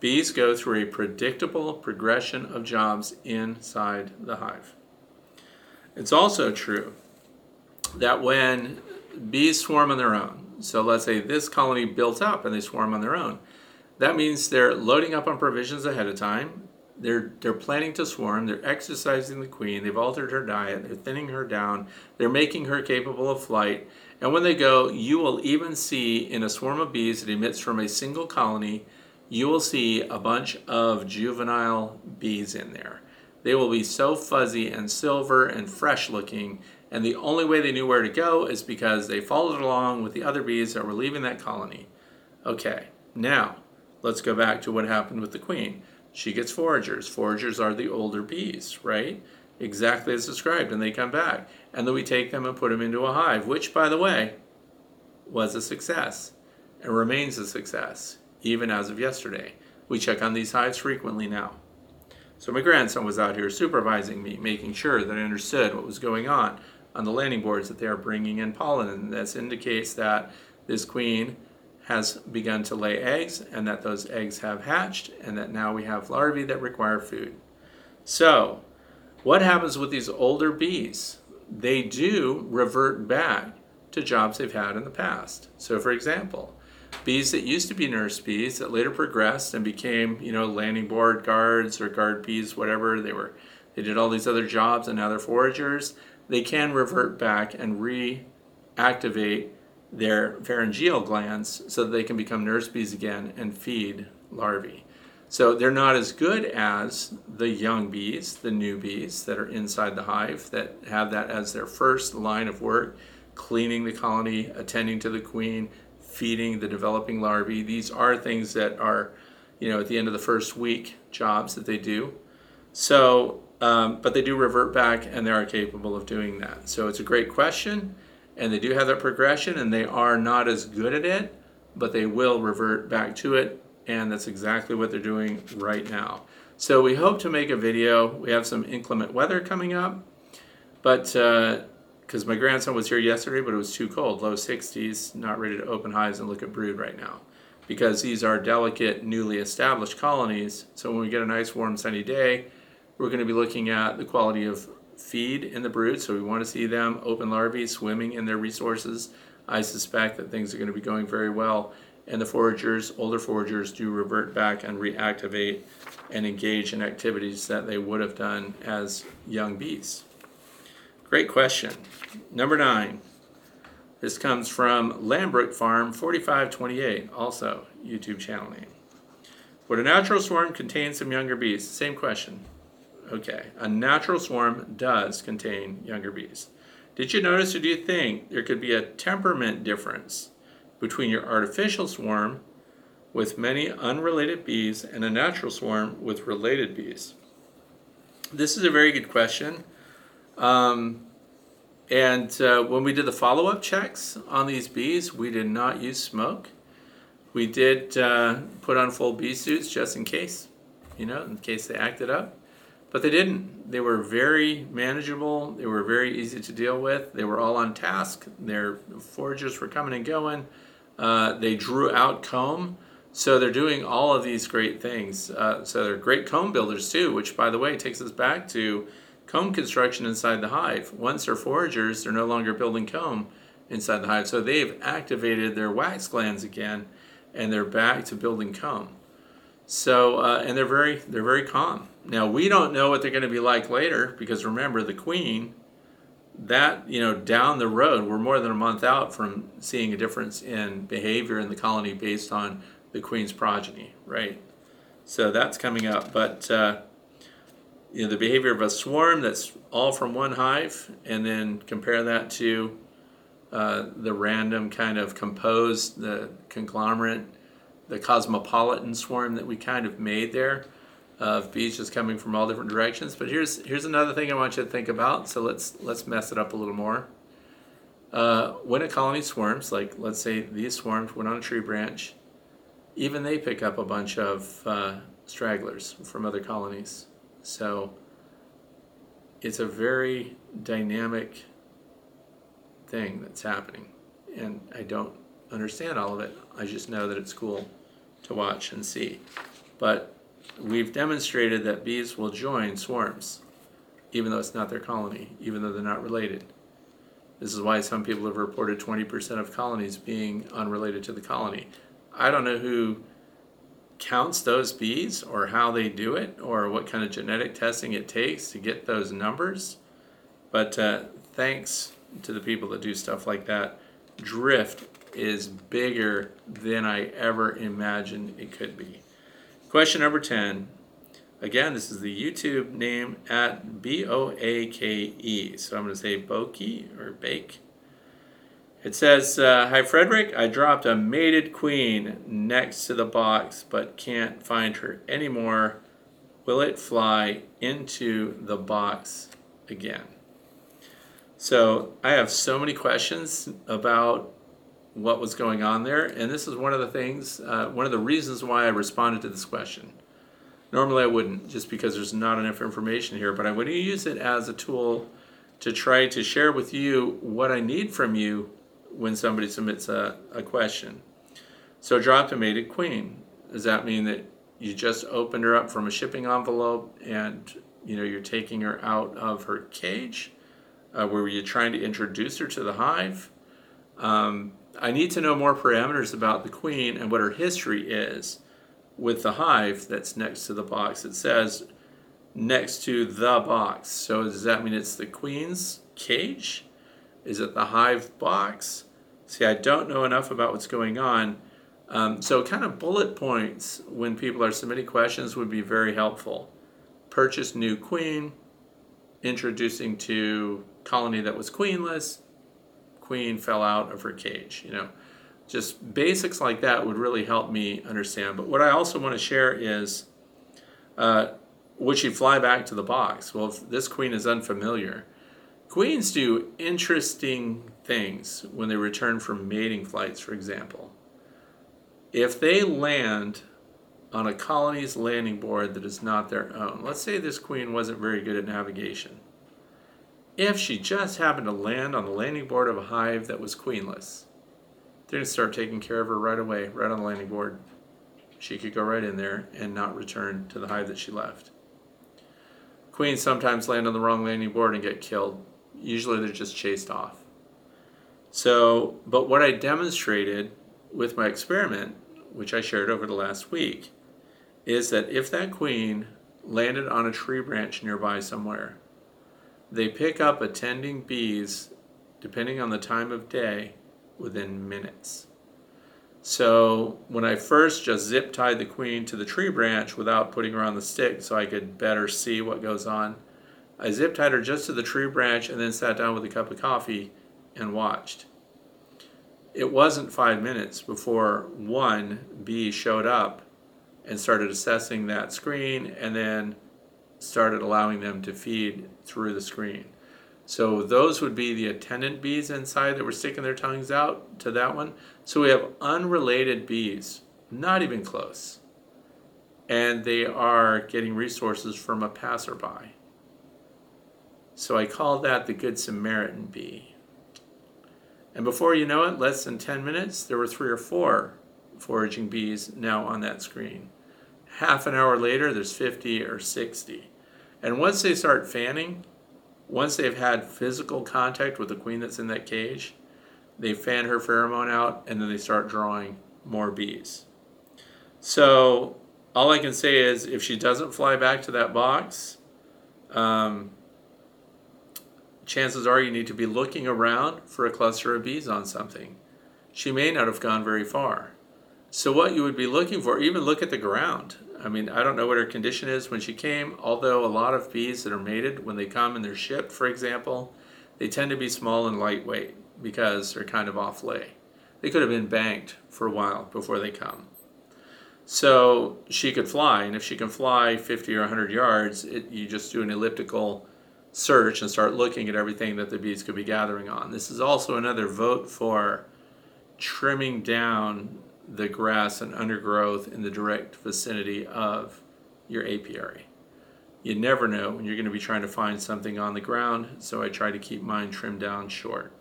Bees go through a predictable progression of jobs inside the hive. It's also true that when bees swarm on their own, so let's say this colony built up and they swarm on their own, that means they're loading up on provisions ahead of time. They're, they're planning to swarm. They're exercising the queen. They've altered her diet. They're thinning her down. They're making her capable of flight. And when they go, you will even see in a swarm of bees that emits from a single colony, you will see a bunch of juvenile bees in there. They will be so fuzzy and silver and fresh looking, and the only way they knew where to go is because they followed along with the other bees that were leaving that colony. Okay, now let's go back to what happened with the queen. She gets foragers. Foragers are the older bees, right? Exactly as described, and they come back and then we take them and put them into a hive, which, by the way, was a success and remains a success, even as of yesterday. We check on these hives frequently now. So my grandson was out here supervising me, making sure that I understood what was going on on the landing boards that they are bringing in pollen. And this indicates that this queen has begun to lay eggs and that those eggs have hatched and that now we have larvae that require food. So What happens with these older bees? They do revert back to jobs they've had in the past. So, for example, bees that used to be nurse bees that later progressed and became, you know, landing board guards or guard bees, whatever they were, they did all these other jobs and now they're foragers. They can revert back and reactivate their pharyngeal glands so that they can become nurse bees again and feed larvae. So they're not as good as the young bees, the new bees that are inside the hive that have that as their first line of work, cleaning the colony, attending to the queen, feeding the developing larvae. These are things that are, you know, at the end of the first week jobs that they do. So, um, but they do revert back and they are capable of doing that. So it's a great question and they do have that progression and they are not as good at it, but they will revert back to it and that's exactly what they're doing right now. So we hope to make a video. We have some inclement weather coming up, but because uh, my grandson was here yesterday, but it was too cold, low 60s, not ready to open hives and look at brood right now. Because these are delicate, newly established colonies. So when we get a nice, warm, sunny day, we're going to be looking at the quality of feed in the brood. So we want to see them open larvae swimming in their resources. I suspect that things are going to be going very well and the foragers, older foragers, do revert back and reactivate and engage in activities that they would have done as young bees. Great question. Number nine. This comes from Lambrook Farm 4528, also YouTube channel name. Would a natural swarm contain some younger bees? Same question. Okay, a natural swarm does contain younger bees. Did you notice or do you think there could be a temperament difference between your artificial swarm with many unrelated bees and a natural swarm with related bees? This is a very good question. Um, and uh, when we did the follow up checks on these bees, we did not use smoke. We did uh, put on full bee suits just in case, you know, in case they acted up. But they didn't. They were very manageable. They were very easy to deal with. They were all on task. Their foragers were coming and going. Uh, they drew out comb. So they're doing all of these great things. Uh, so they're great comb builders too, which by the way takes us back to comb construction inside the hive. Once they're foragers, they're no longer building comb inside the hive. So they've activated their wax glands again, and they're back to building comb. So uh, and they're very they're very calm. Now we don't know what they're going to be like later because remember the queen that you know down the road we're more than a month out from seeing a difference in behavior in the colony based on the queen's progeny right? So that's coming up but uh, you know the behavior of a swarm that's all from one hive and then compare that to uh, the random kind of composed the conglomerate the cosmopolitan swarm that we kind of made there of bees just coming from all different directions. But here's here's another thing I want you to think about. So let's let's mess it up a little more. Uh, when a colony swarms, like let's say these swarms went on a tree branch, even they pick up a bunch of uh, stragglers from other colonies. So it's a very dynamic thing that's happening. And I don't understand all of it. I just know that it's cool to watch and see. But we've demonstrated that bees will join swarms, even though it's not their colony, even though they're not related. This is why some people have reported 20% of colonies being unrelated to the colony. I don't know who counts those bees or how they do it or what kind of genetic testing it takes to get those numbers. But uh, thanks to the people that do stuff like that, drift is bigger than I ever imagined it could be. Question number 10. Again, this is the YouTube name at B O A K E. So I'm going to say Boki or Bake. It says, uh, Hi Frederick, I dropped a mated queen next to the box but can't find her anymore. Will it fly into the box again? So I have so many questions about what was going on there. And this is one of the things, uh, one of the reasons why I responded to this question. Normally I wouldn't, just because there's not enough information here, but going to use it as a tool to try to share with you what I need from you when somebody submits a, a question. So dropped a mated queen. Does that mean that you just opened her up from a shipping envelope and You know, you're taking her out of her cage. Uh, were you trying to introduce her to the hive? Um, I need to know more parameters about the queen and what her history is with the hive that's next to the box. It says next to the box. So does that mean it's the queen's cage? Is it the hive box? See, I don't know enough about what's going on. Um, so, kind of bullet points when people are submitting questions would be very helpful. Purchase new queen, introducing to colony that was queenless, queen fell out of her cage. You know, just basics like that would really help me understand. But what I also want to share is uh, would she fly back to the box? Well, if this queen is unfamiliar, queens do interesting things when they return from mating flights, for example. If they land on a colony's landing board that is not their own, let's say this queen wasn't very good at navigation. If she just happened to land on the landing board of a hive that was queenless, they're going to start taking care of her right away, right on the landing board. She could go right in there and not return to the hive that she left. Queens sometimes land on the wrong landing board and get killed. Usually they're just chased off. So, but what I demonstrated with my experiment, which I shared over the last week, is that if that queen landed on a tree branch nearby somewhere, they pick up attending bees, depending on the time of day, within minutes. So when I first just zip tied the queen to the tree branch without putting her on the stick so I could better see what goes on, I zip tied her just to the tree branch and then sat down with a cup of coffee and watched. It wasn't five minutes before one bee showed up and started assessing that screen and then started allowing them to feed through the screen. So those would be the attendant bees inside that were sticking their tongues out to that one. So we have unrelated bees, not even close. And they are getting resources from a passerby. So I call that the Good Samaritan bee. And before you know it, less than 10 minutes, there were three or four foraging bees now on that screen. Half an hour later, there's 50 or 60. And once they start fanning, once they've had physical contact with the queen that's in that cage, they fan her pheromone out and then they start drawing more bees. So all I can say is if she doesn't fly back to that box, um, chances are you need to be looking around for a cluster of bees on something. She may not have gone very far. So what you would be looking for, even look at the ground. I mean, I don't know what her condition is when she came, although a lot of bees that are mated, when they come and they're shipped, for example, they tend to be small and lightweight because they're kind of off lay. They could have been banked for a while before they come. So she could fly, and if she can fly 50 or 100 yards, it, you just do an elliptical search and start looking at everything that the bees could be gathering on. This is also another vote for trimming down the grass and undergrowth in the direct vicinity of your apiary. You never know when you're going to be trying to find something on the ground, so I try to keep mine trimmed down short.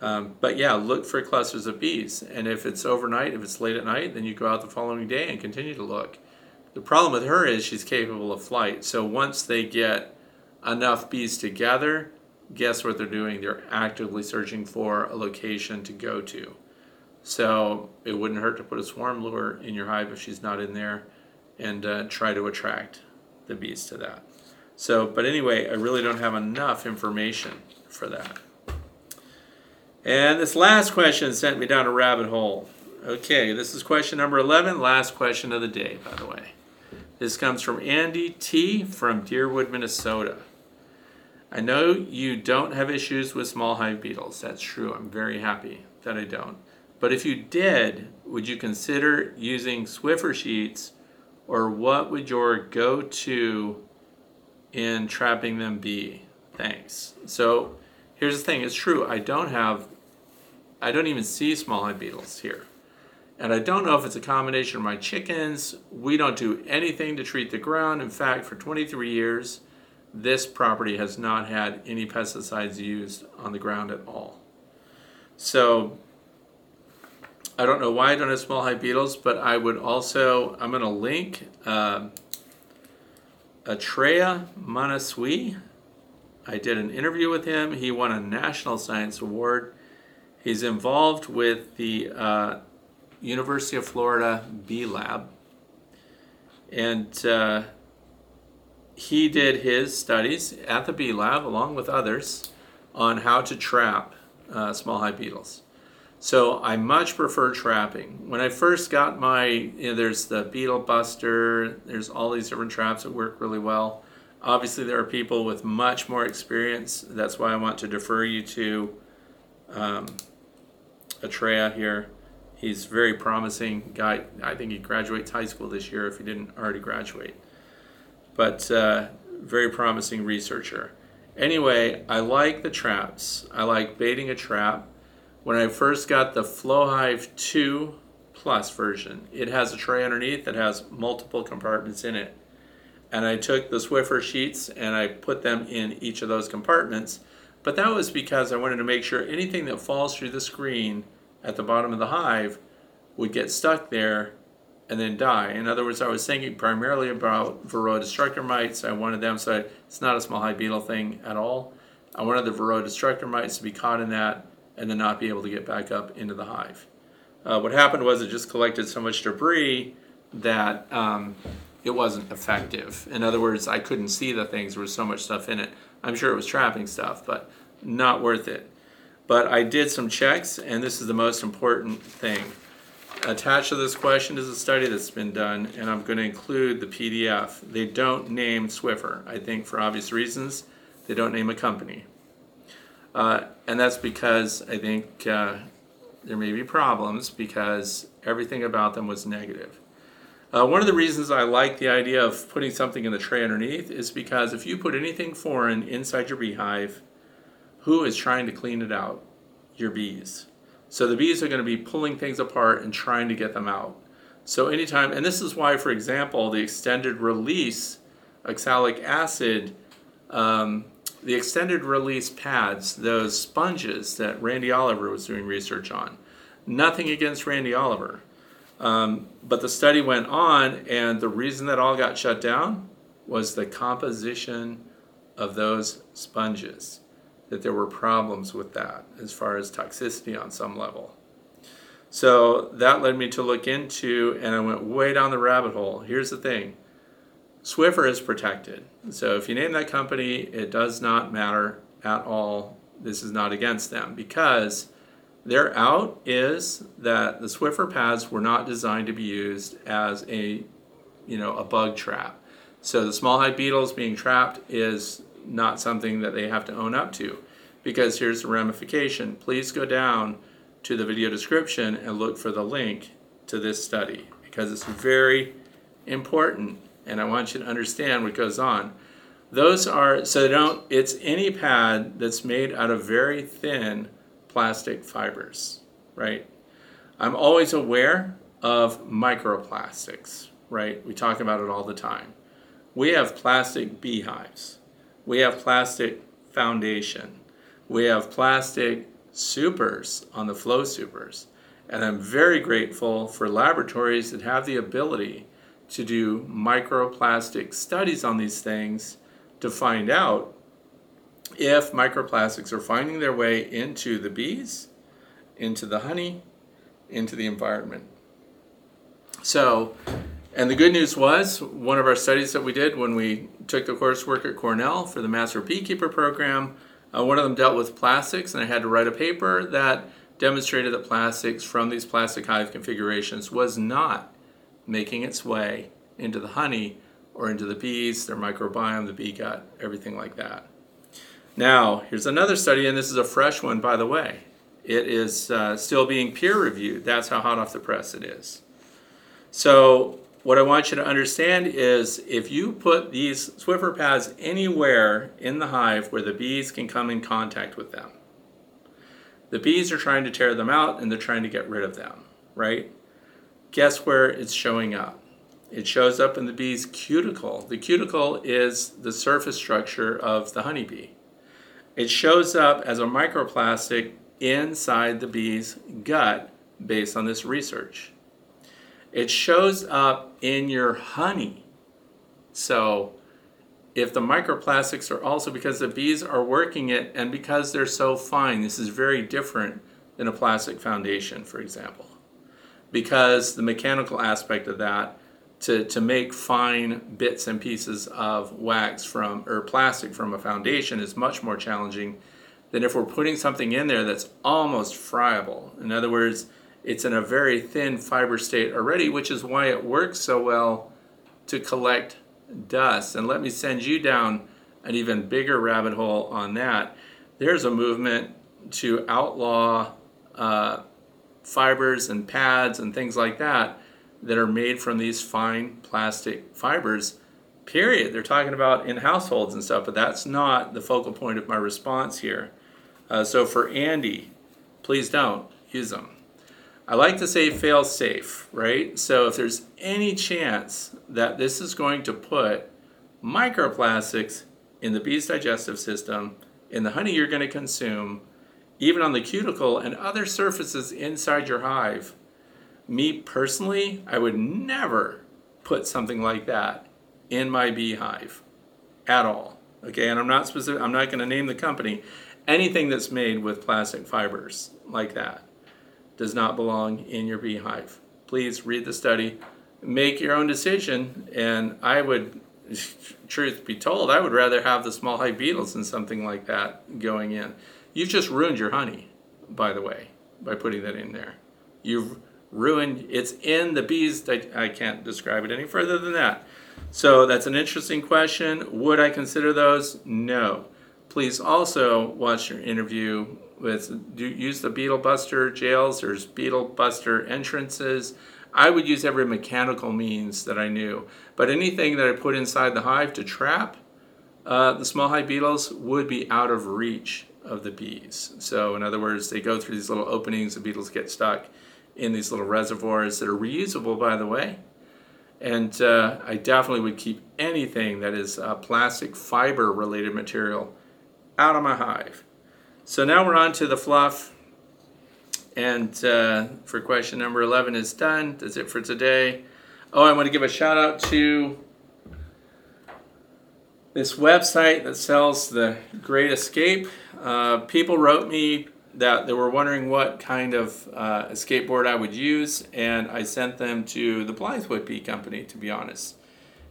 Um, but yeah, look for clusters of bees, and if it's overnight, if it's late at night, then you go out the following day and continue to look. The problem with her is she's capable of flight, so once they get enough bees together, guess what they're doing? They're actively searching for a location to go to. So it wouldn't hurt to put a swarm lure in your hive if she's not in there and uh, try to attract the bees to that. So, but anyway, I really don't have enough information for that. And this last question sent me down a rabbit hole. Okay, this is question number 11, last question of the day, by the way. This comes from Andy T. from Deerwood, Minnesota. I know you don't have issues with small hive beetles. That's true. I'm very happy that I don't. But if you did, would you consider using Swiffer sheets or what would your go to in trapping them be? Thanks. So here's the thing it's true. I don't have, I don't even see small hive beetles here. And I don't know if it's a combination of my chickens. We don't do anything to treat the ground. In fact, for 23 years, this property has not had any pesticides used on the ground at all. So I don't know why I don't have small hive beetles, but I would also, I'm going to link um, Atreya Manaswi. I did an interview with him. He won a National Science Award. He's involved with the uh, University of Florida Bee Lab. And uh, he did his studies at the Bee Lab along with others on how to trap uh, small hive beetles. So I much prefer trapping. When I first got my, you know, there's the beetle buster, there's all these different traps that work really well. Obviously, there are people with much more experience. That's why I want to defer you to um, Atreya here. He's very promising guy. I think he graduates high school this year if he didn't already graduate. But uh, very promising researcher. Anyway, I like the traps. I like baiting a trap when I first got the FlowHive 2 Plus version, it has a tray underneath that has multiple compartments in it. And I took the Swiffer sheets and I put them in each of those compartments. But that was because I wanted to make sure anything that falls through the screen at the bottom of the hive would get stuck there and then die. In other words, I was thinking primarily about Varroa destructor mites. I wanted them so it's not a small hive beetle thing at all. I wanted the Varroa destructor mites to be caught in that and then not be able to get back up into the hive. Uh, what happened was it just collected so much debris that um, it wasn't effective. In other words, I couldn't see the things. There was so much stuff in it. I'm sure it was trapping stuff, but not worth it. But I did some checks, and this is the most important thing. Attached to this question is a study that's been done, and I'm going to include the PDF. They don't name Swiffer, I think for obvious reasons. They don't name a company. Uh, and that's because I think uh, there may be problems because everything about them was negative. Uh, one of the reasons I like the idea of putting something in the tray underneath is because if you put anything foreign inside your beehive, who is trying to clean it out? Your bees. So the bees are going to be pulling things apart and trying to get them out. So anytime, and this is why, for example, the extended release oxalic acid um, the extended release pads, those sponges that Randy Oliver was doing research on. Nothing against Randy Oliver. Um, but the study went on, and the reason that all got shut down was the composition of those sponges, that there were problems with that as far as toxicity on some level. So that led me to look into, and I went way down the rabbit hole. Here's the thing Swiffer is protected. So if you name that company, it does not matter at all. This is not against them because their out is that the Swiffer pads were not designed to be used as a, you know, a bug trap. So the small hive beetles being trapped is not something that they have to own up to because here's the ramification. Please go down to the video description and look for the link to this study because it's very important and I want you to understand what goes on. Those are, so don't, it's any pad that's made out of very thin plastic fibers, right? I'm always aware of microplastics, right? We talk about it all the time. We have plastic beehives. We have plastic foundation. We have plastic supers on the flow supers. And I'm very grateful for laboratories that have the ability to do microplastic studies on these things to find out if microplastics are finding their way into the bees, into the honey, into the environment. So, and the good news was one of our studies that we did when we took the coursework at Cornell for the Master Beekeeper program, uh, one of them dealt with plastics, and I had to write a paper that demonstrated that plastics from these plastic hive configurations was not making its way into the honey or into the bees, their microbiome, the bee gut, everything like that. Now, here's another study, and this is a fresh one, by the way. It is uh, still being peer reviewed. That's how hot off the press it is. So, what I want you to understand is if you put these Swiffer pads anywhere in the hive where the bees can come in contact with them, the bees are trying to tear them out and they're trying to get rid of them, right? Guess where it's showing up? It shows up in the bee's cuticle. The cuticle is the surface structure of the honeybee. It shows up as a microplastic inside the bee's gut based on this research. It shows up in your honey. So if the microplastics are also because the bees are working it and because they're so fine. This is very different than a plastic foundation, for example, because the mechanical aspect of that to, to make fine bits and pieces of wax from or plastic from a foundation is much more challenging than if we're putting something in there that's almost friable. In other words, it's in a very thin fiber state already, which is why it works so well to collect dust. And let me send you down an even bigger rabbit hole on that. There's a movement to outlaw uh, fibers and pads and things like that that are made from these fine plastic fibers. Period. They're talking about in households and stuff, but that's not the focal point of my response here. Uh, so for Andy, please don't use them. I like to say fail safe, right? So if there's any chance that this is going to put microplastics in the bee's digestive system, in the honey you're going to consume, even on the cuticle and other surfaces inside your hive, me personally, I would never put something like that in my beehive at all. Okay, and I'm not specific, I'm not going to name the company. Anything that's made with plastic fibers like that does not belong in your beehive. Please read the study, make your own decision, and I would, *laughs* truth be told, I would rather have the small hive beetles than something like that going in. You've just ruined your honey, by the way, by putting that in there. You've ruined, it's in the bees, I can't describe it any further than that. So that's an interesting question. Would I consider those? No. Please also watch your interview with do use the beetle buster jails. There's beetle buster entrances. I would use every mechanical means that I knew, but anything that I put inside the hive to trap uh, the small hive beetles would be out of reach of the bees. So, in other words, they go through these little openings. The beetles get stuck in these little reservoirs that are reusable, by the way. And uh, I definitely would keep anything that is uh, plastic fiber related material out of my hive. So now we're on to the fluff. And uh, for question number 11 is done. That's it for today. Oh, I want to give a shout out to this website that sells the Great Escape. Uh, people wrote me that they were wondering what kind of uh, escape board I would use, and I sent them to the Blythewood Bee Company, to be honest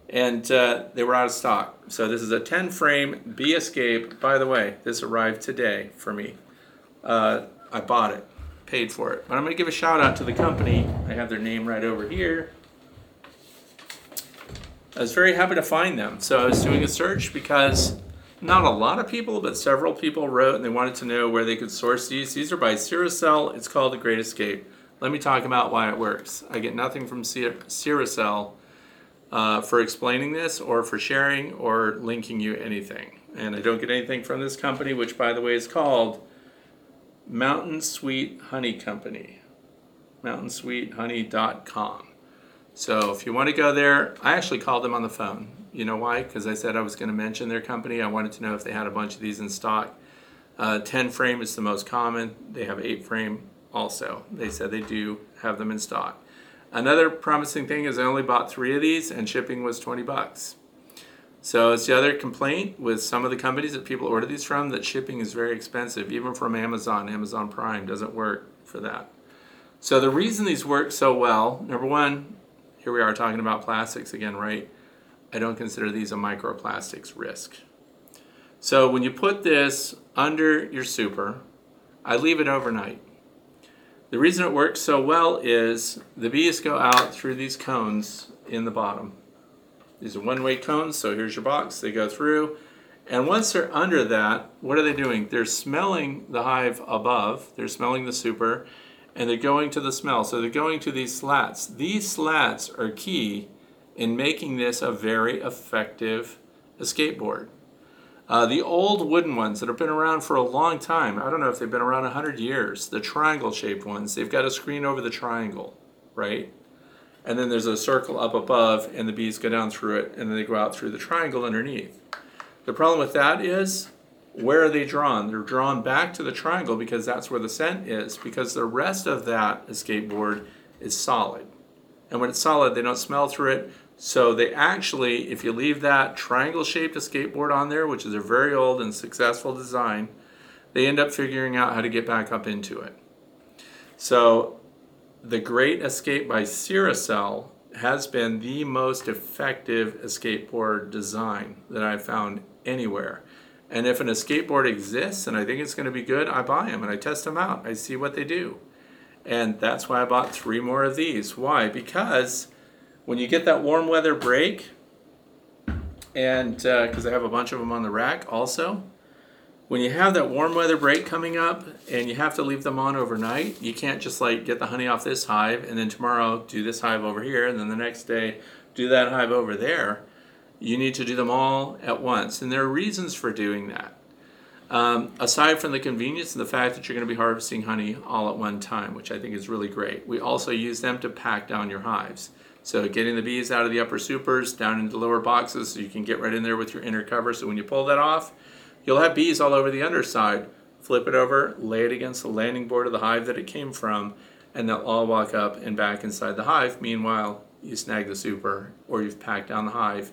and uh, they were out of stock. So this is a 10 frame Bee Escape. By the way, this arrived today for me. Uh, I bought it, paid for it. But I'm going to give a shout out to the company. I have their name right over here. I was very happy to find them. So I was doing a search because not a lot of people, but several people wrote and they wanted to know where they could source these. These are by Ceracell. It's called the Great Escape. Let me talk about why it works. I get nothing from Ceracell uh, for explaining this or for sharing or linking you anything. And I don't get anything from this company, which by the way is called Mountain Sweet Honey Company. MountainSweetHoney.com. So if you want to go there, I actually called them on the phone. You know why? Because I said I was going to mention their company. I wanted to know if they had a bunch of these in stock. Uh, 10 frame is the most common. They have 8 frame also. They said they do have them in stock. Another promising thing is I only bought three of these and shipping was 20 bucks. So it's the other complaint with some of the companies that people order these from that shipping is very expensive, even from Amazon. Amazon Prime doesn't work for that. So the reason these work so well, number one, here we are talking about plastics again, right? I don't consider these a microplastics risk. So when you put this under your super, I leave it overnight. The reason it works so well is the bees go out through these cones in the bottom. These are one-way cones, so here's your box. They go through, and once they're under that, what are they doing? They're smelling the hive above, they're smelling the super, and they're going to the smell. So they're going to these slats. These slats are key in making this a very effective escape board. Uh, the old wooden ones that have been around for a long time, I don't know if they've been around 100 years, the triangle shaped ones, they've got a screen over the triangle, right? And then there's a circle up above, and the bees go down through it, and then they go out through the triangle underneath. The problem with that is, where are they drawn? They're drawn back to the triangle because that's where the scent is, because the rest of that escape board is solid. And when it's solid, they don't smell through it. So they actually, if you leave that triangle shaped escape board on there, which is a very old and successful design, they end up figuring out how to get back up into it. So the Great Escape by Ceracell has been the most effective escape board design that I've found anywhere. And if an escape board exists and I think it's going to be good, I buy them and I test them out. I see what they do. And that's why I bought three more of these. Why? Because when you get that warm weather break, and because uh, I have a bunch of them on the rack also, when you have that warm weather break coming up and you have to leave them on overnight, you can't just like get the honey off this hive and then tomorrow do this hive over here and then the next day do that hive over there. You need to do them all at once. And there are reasons for doing that. Um, aside from the convenience and the fact that you're going to be harvesting honey all at one time, which I think is really great, we also use them to pack down your hives. So getting the bees out of the upper supers down into lower boxes so you can get right in there with your inner cover. So when you pull that off, you'll have bees all over the underside. Flip it over, lay it against the landing board of the hive that it came from, and they'll all walk up and back inside the hive. Meanwhile, you snag the super or you've packed down the hive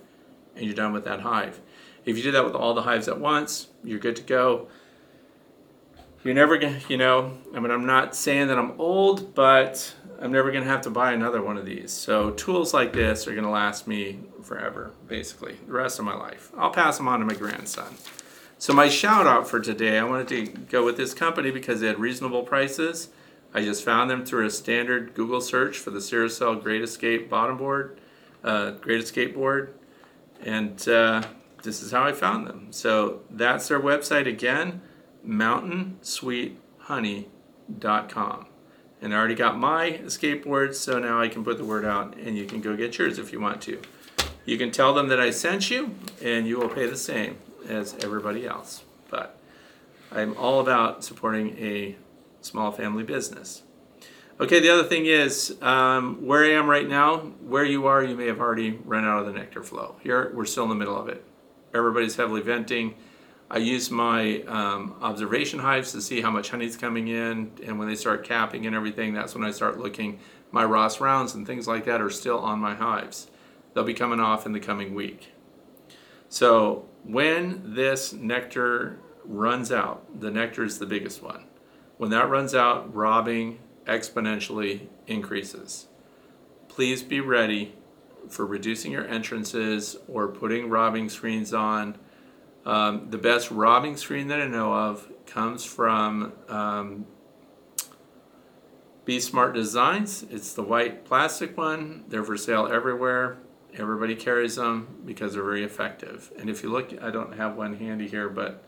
and you're done with that hive. If you do that with all the hives at once, you're good to go. You're never gonna, you know, I mean, I'm not saying that I'm old, but I'm never to have to buy another one of these. So tools like this are to last me forever, basically, the rest of my life. I'll pass them on to my grandson. So my shout out for today, I wanted to go with this company because they had reasonable prices. I just found them through a standard Google search for the Ceracell Great Escape bottom board, uh, Great Escape board, and uh, this is how I found them. So that's their website again, mountainsweethoney.com. And I already got my escape board, so now I can put the word out and you can go get yours if you want to. You can tell them that I sent you and you will pay the same as everybody else. But I'm all about supporting a small family business. Okay, the other thing is um, where I am right now, where you are, you may have already run out of the nectar flow. Here, we're still in the middle of it. Everybody's heavily venting. I use my um, observation hives to see how much honey's coming in, and when they start capping and everything, that's when I start looking. My Ross rounds and things like that are still on my hives. They'll be coming off in the coming week. So when this nectar runs out, the nectar is the biggest one. When that runs out, robbing exponentially increases. Please be ready for reducing your entrances or putting robbing screens on um, the best robbing screen that I know of comes from um, Bee Smart Designs. It's the white plastic one. They're for sale everywhere. Everybody carries them because they're very effective. And if you look, I don't have one handy here, but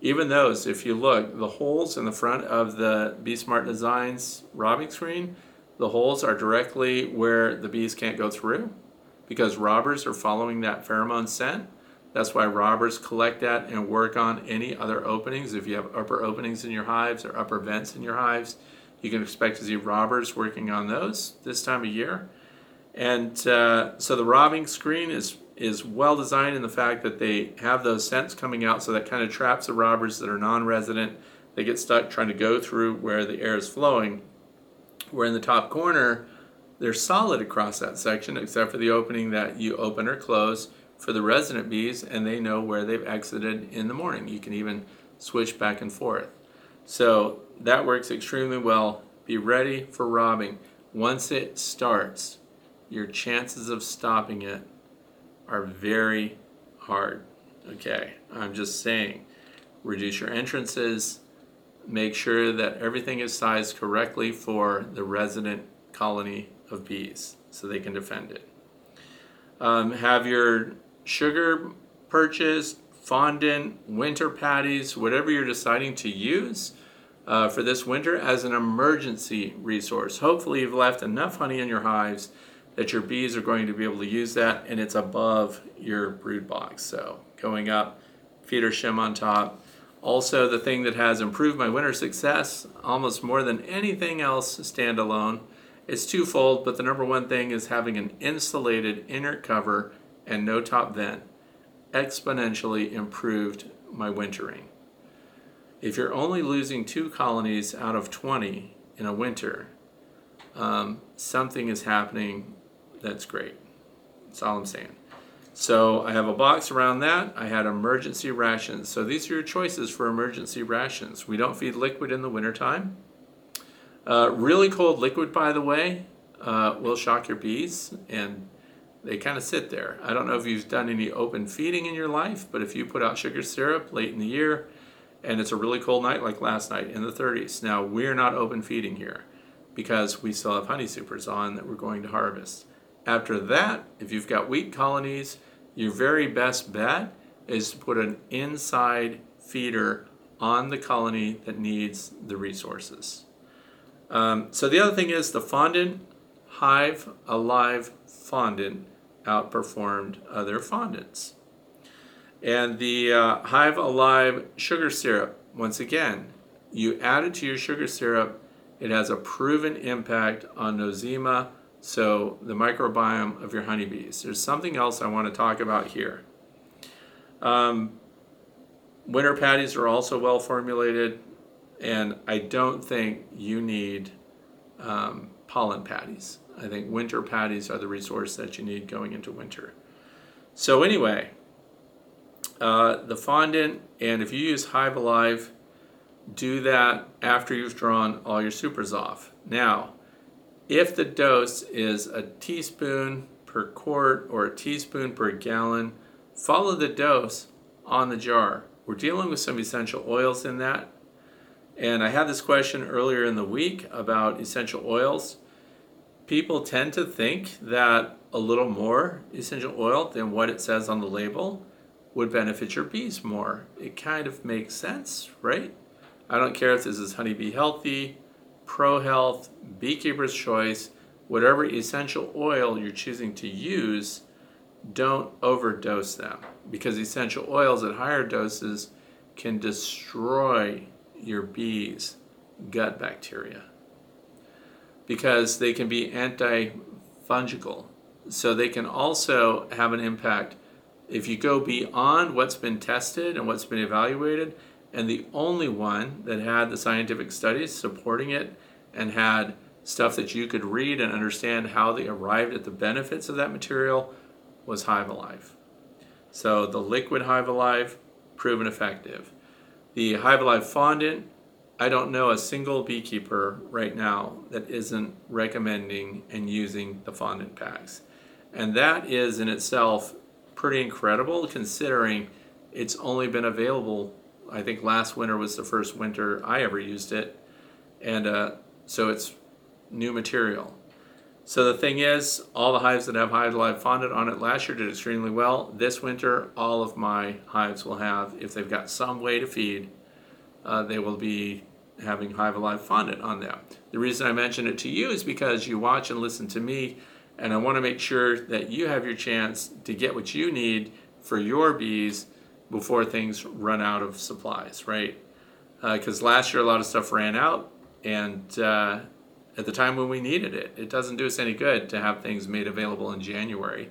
even those, if you look, the holes in the front of the Bee Smart Designs robbing screen, the holes are directly where the bees can't go through because robbers are following that pheromone scent that's why robbers collect that and work on any other openings. If you have upper openings in your hives or upper vents in your hives, you can expect to see robbers working on those this time of year. And uh, so the robbing screen is is well designed in the fact that they have those scents coming out, so that kind of traps the robbers that are non-resident. They get stuck trying to go through where the air is flowing. Where in the top corner, they're solid across that section, except for the opening that you open or close for the resident bees and they know where they've exited in the morning. You can even switch back and forth. So that works extremely well. Be ready for robbing. Once it starts, your chances of stopping it are very hard. Okay, I'm just saying, reduce your entrances, make sure that everything is sized correctly for the resident colony of bees so they can defend it. Um, have your sugar purchase, fondant, winter patties, whatever you're deciding to use uh, for this winter as an emergency resource. Hopefully, you've left enough honey in your hives that your bees are going to be able to use that and it's above your brood box. So, going up, feeder shim on top. Also, the thing that has improved my winter success almost more than anything else standalone is twofold, but the number one thing is having an insulated inner cover and no top vent exponentially improved my wintering. If you're only losing two colonies out of 20 in a winter, um, something is happening that's great. That's all I'm saying. So I have a box around that. I had emergency rations. So these are your choices for emergency rations. We don't feed liquid in the wintertime. Uh, really cold liquid, by the way, uh, will shock your bees and they kind of sit there. I don't know if you've done any open feeding in your life, but if you put out sugar syrup late in the year and it's a really cold night like last night in the 30s, now we're not open feeding here because we still have honey supers on that we're going to harvest. After that, if you've got wheat colonies, your very best bet is to put an inside feeder on the colony that needs the resources. Um, so the other thing is the fondant hive alive fondant outperformed other fondants. And the uh, Hive Alive sugar syrup, once again, you add it to your sugar syrup, it has a proven impact on nosema, so the microbiome of your honeybees. There's something else I want to talk about here. Um, winter patties are also well formulated, and I don't think you need um, pollen patties. I think winter patties are the resource that you need going into winter. So anyway, uh, the fondant, and if you use Hive Alive, do that after you've drawn all your supers off. Now, if the dose is a teaspoon per quart or a teaspoon per gallon, follow the dose on the jar. We're dealing with some essential oils in that. And I had this question earlier in the week about essential oils people tend to think that a little more essential oil than what it says on the label would benefit your bees more. It kind of makes sense, right? I don't care if this is Honey-B-Healthy, Pro Health, Beekeeper's Choice, whatever essential oil you're choosing to use, don't overdose them because essential oils at higher doses can destroy your bees' gut bacteria because they can be antifungal. So they can also have an impact if you go beyond what's been tested and what's been evaluated. And the only one that had the scientific studies supporting it and had stuff that you could read and understand how they arrived at the benefits of that material was Hive Alive. So the liquid Hive Alive, proven effective. The Hive Alive fondant, I don't know a single beekeeper right now that isn't recommending and using the fondant packs. And that is in itself pretty incredible considering it's only been available, I think last winter was the first winter I ever used it. And uh, so it's new material. So the thing is, all the hives that have Hive Alive fondant on it last year did extremely well. This winter, all of my hives will have, if they've got some way to feed, uh, they will be having Hive Alive fondant on them. The reason I mention it to you is because you watch and listen to me, and I want to make sure that you have your chance to get what you need for your bees before things run out of supplies, right? Because uh, last year a lot of stuff ran out, and uh, at the time when we needed it, it doesn't do us any good to have things made available in January.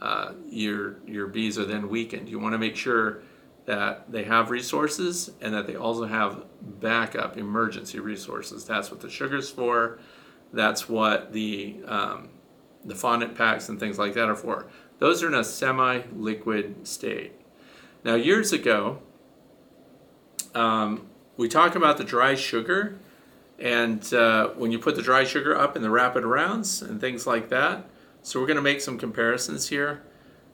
Uh, your your bees are then weakened. You want to make sure that they have resources and that they also have backup emergency resources. That's what the sugar's for. That's what the um, the fondant packs and things like that are for. Those are in a semi-liquid state. Now, years ago, um, we talk about the dry sugar, and uh, when you put the dry sugar up in the rapid rounds and things like that. So we're going to make some comparisons here.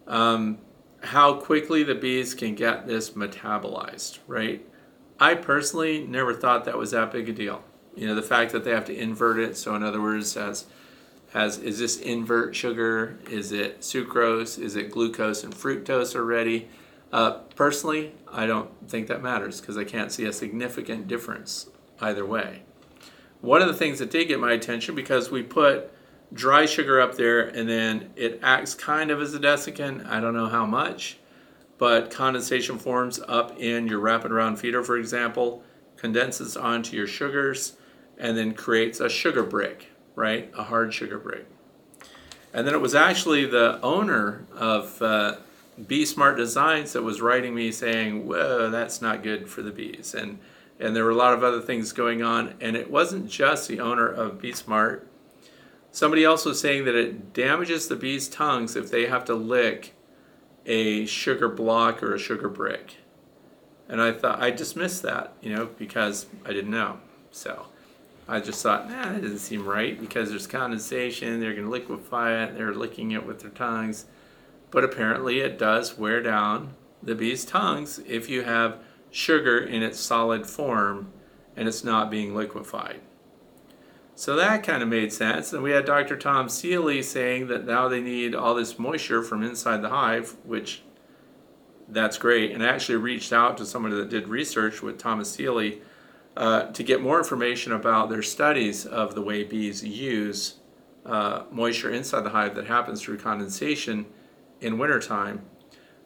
Um, how quickly the bees can get this metabolized, right? I personally never thought that was that big a deal. You know, the fact that they have to invert it. So, in other words, has has is this invert sugar? Is it sucrose? Is it glucose and fructose already? Uh, personally, I don't think that matters because I can't see a significant difference either way. One of the things that did get my attention because we put dry sugar up there, and then it acts kind of as a desiccant. I don't know how much, but condensation forms up in your rapid round feeder, for example, condenses onto your sugars, and then creates a sugar brick, right? A hard sugar brick. And then it was actually the owner of uh, Bee Smart Designs that was writing me saying, "Whoa, that's not good for the bees," and and there were a lot of other things going on. And it wasn't just the owner of Bee Smart Somebody else was saying that it damages the bees' tongues if they have to lick a sugar block or a sugar brick. And I thought I dismissed that, you know, because I didn't know. So I just thought, nah, that doesn't seem right because there's condensation, they're going to liquefy it, they're licking it with their tongues. But apparently it does wear down the bee's tongues if you have sugar in its solid form and it's not being liquefied. So that kind of made sense. And we had Dr. Tom Seeley saying that now they need all this moisture from inside the hive, which that's great. And I actually reached out to someone that did research with Thomas Seeley uh, to get more information about their studies of the way bees use uh, moisture inside the hive that happens through condensation in wintertime.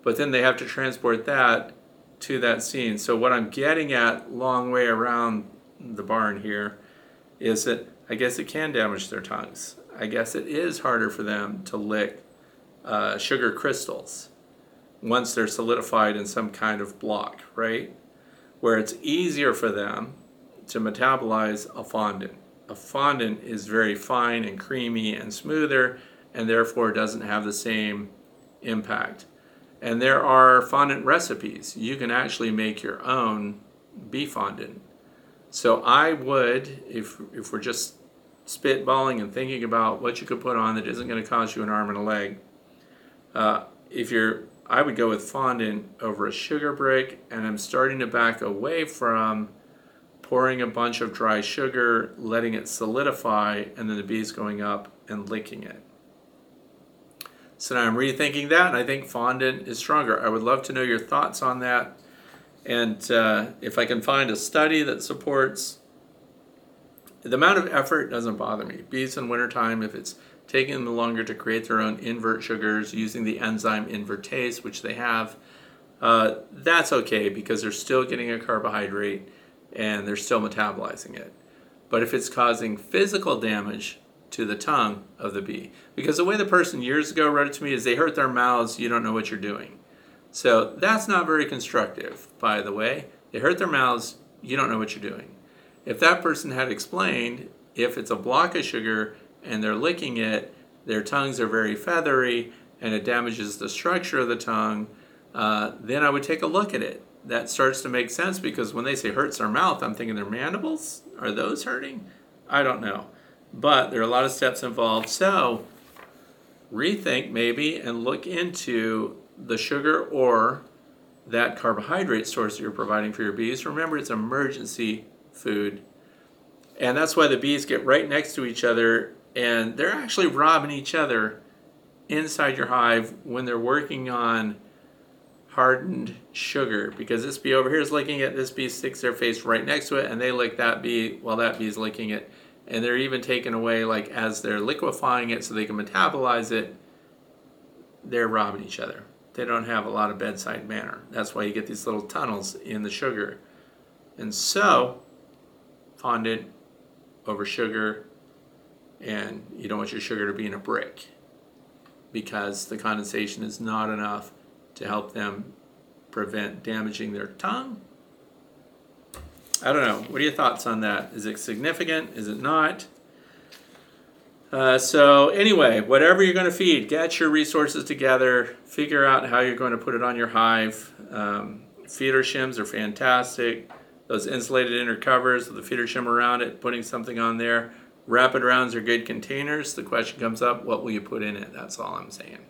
But then they have to transport that to that scene. So what I'm getting at long way around the barn here is that I guess it can damage their tongues. I guess it is harder for them to lick uh, sugar crystals once they're solidified in some kind of block, right? Where it's easier for them to metabolize a fondant. A fondant is very fine and creamy and smoother and therefore doesn't have the same impact. And there are fondant recipes. You can actually make your own bee fondant so I would, if, if we're just spitballing and thinking about what you could put on that isn't going to cost you an arm and a leg, uh, if you're, I would go with fondant over a sugar brick, and I'm starting to back away from pouring a bunch of dry sugar, letting it solidify, and then the bees going up and licking it. So now I'm rethinking that, and I think fondant is stronger. I would love to know your thoughts on that. And uh, if I can find a study that supports the amount of effort doesn't bother me. Bees in wintertime, if it's taking them longer to create their own invert sugars using the enzyme invertase, which they have, uh, that's okay because they're still getting a carbohydrate and they're still metabolizing it. But if it's causing physical damage to the tongue of the bee, because the way the person years ago wrote it to me is they hurt their mouths, you don't know what you're doing. So that's not very constructive, by the way. They hurt their mouths, you don't know what you're doing. If that person had explained if it's a block of sugar and they're licking it, their tongues are very feathery and it damages the structure of the tongue, uh, then I would take a look at it. That starts to make sense because when they say hurts their mouth, I'm thinking their mandibles? Are those hurting? I don't know. But there are a lot of steps involved. So rethink maybe and look into the sugar or that carbohydrate source that you're providing for your bees. Remember, it's emergency food. And that's why the bees get right next to each other and they're actually robbing each other inside your hive when they're working on hardened sugar because this bee over here is licking it this bee sticks their face right next to it and they lick that bee while that bee is licking it and they're even taken away like as they're liquefying it so they can metabolize it they're robbing each other they don't have a lot of bedside manner. That's why you get these little tunnels in the sugar. And so, fondant over sugar, and you don't want your sugar to be in a brick because the condensation is not enough to help them prevent damaging their tongue. I don't know. What are your thoughts on that? Is it significant? Is it not? Uh, so anyway, whatever you're going to feed, get your resources together, figure out how you're going to put it on your hive. Um, feeder shims are fantastic. Those insulated inner covers with the feeder shim around it, putting something on there. Rapid rounds are good containers. The question comes up, what will you put in it? That's all I'm saying.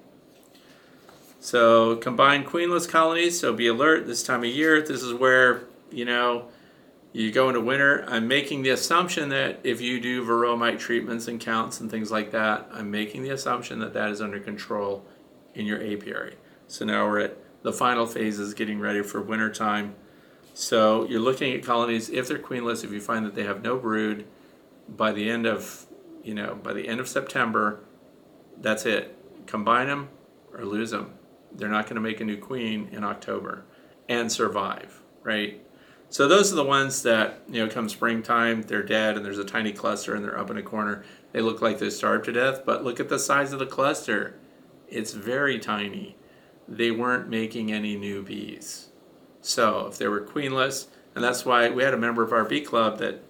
So combined queenless colonies, so be alert this time of year. This is where, you know, you go into winter, I'm making the assumption that if you do varroa treatments and counts and things like that, I'm making the assumption that that is under control in your apiary. So now we're at the final phases, getting ready for winter time. So you're looking at colonies, if they're queenless, if you find that they have no brood, by the end of, you know, by the end of September, that's it. Combine them or lose them. They're not going to make a new queen in October and survive, right? So those are the ones that, you know, come springtime, they're dead and there's a tiny cluster and they're up in a corner. They look like they starved to death, but look at the size of the cluster. It's very tiny. They weren't making any new bees. So if they were queenless, and that's why we had a member of our bee club that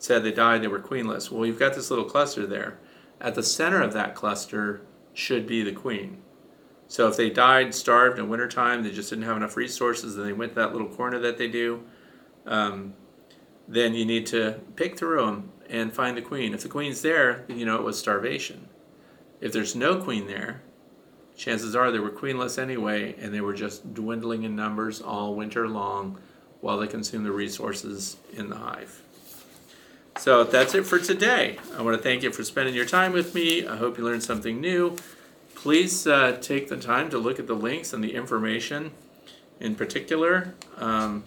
said they died, they were queenless. Well, you've got this little cluster there. at the center of that cluster should be the queen. So if they died, starved in wintertime, they just didn't have enough resources, and they went to that little corner that they do, um, then you need to pick through them and find the queen. If the queen's there, you know it was starvation. If there's no queen there, chances are they were queenless anyway, and they were just dwindling in numbers all winter long while they consumed the resources in the hive. So that's it for today. I want to thank you for spending your time with me. I hope you learned something new. Please uh, take the time to look at the links and the information in particular. Um,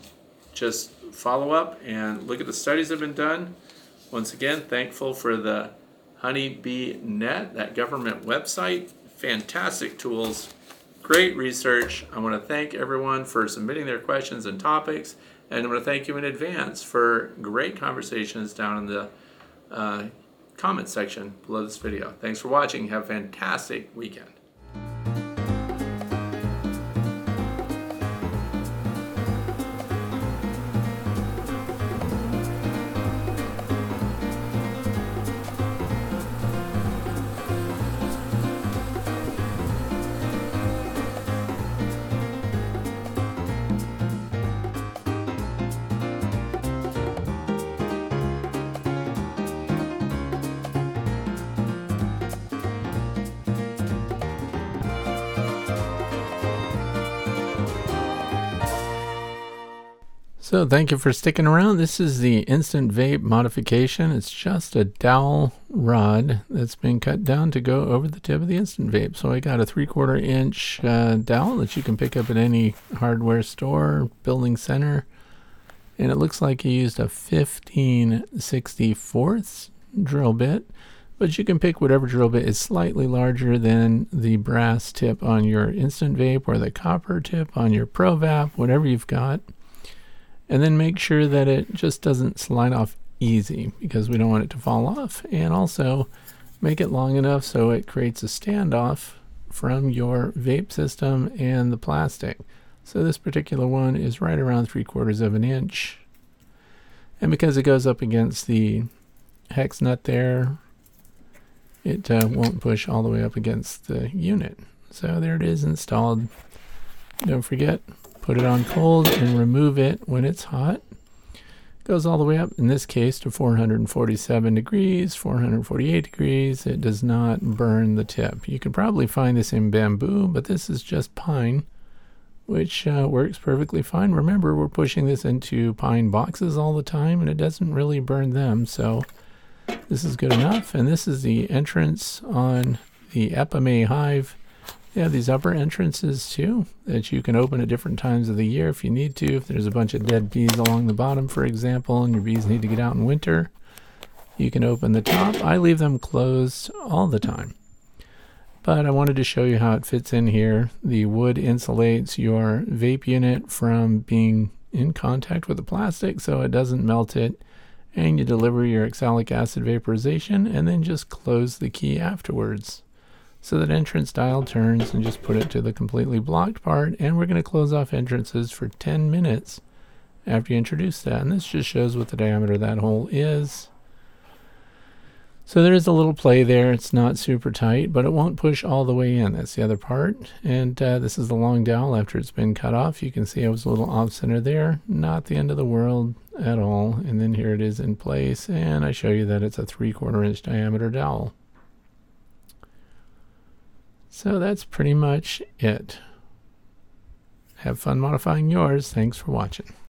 just follow up and look at the studies that have been done. Once again, thankful for the Honeybee Net, that government website. Fantastic tools, great research. I want to thank everyone for submitting their questions and topics, and I want to thank you in advance for great conversations down in the uh, comment section below this video. Thanks for watching. Have a fantastic weekend. So thank you for sticking around. This is the instant vape modification. It's just a dowel rod that's been cut down to go over the tip of the instant vape. So I got a three quarter inch uh, dowel that you can pick up at any hardware store, building center. And it looks like you used a 1564th drill bit, but you can pick whatever drill bit is slightly larger than the brass tip on your instant vape or the copper tip on your ProVap, whatever you've got and then make sure that it just doesn't slide off easy because we don't want it to fall off. And also make it long enough so it creates a standoff from your vape system and the plastic. So this particular one is right around three quarters of an inch. And because it goes up against the hex nut there it uh, won't push all the way up against the unit. So there it is installed. Don't forget Put it on cold and remove it when it's hot. Goes all the way up, in this case, to 447 degrees, 448 degrees. It does not burn the tip. You can probably find this in bamboo, but this is just pine, which uh, works perfectly fine. Remember, we're pushing this into pine boxes all the time, and it doesn't really burn them, so this is good enough. And this is the entrance on the Apimaye hive have these upper entrances too that you can open at different times of the year if you need to. If there's a bunch of dead bees along the bottom, for example, and your bees need to get out in winter, you can open the top. I leave them closed all the time. But I wanted to show you how it fits in here. The wood insulates your vape unit from being in contact with the plastic so it doesn't melt it. And you deliver your oxalic acid vaporization and then just close the key afterwards. So that entrance dial turns and just put it to the completely blocked part. And we're going to close off entrances for 10 minutes after you introduce that. And this just shows what the diameter of that hole is. So there is a little play there. It's not super tight, but it won't push all the way in. That's the other part. And uh, this is the long dowel after it's been cut off. You can see I was a little off center there. Not the end of the world at all. And then here it is in place. And I show you that it's a three quarter inch diameter dowel. So that's pretty much it. Have fun modifying yours. Thanks for watching.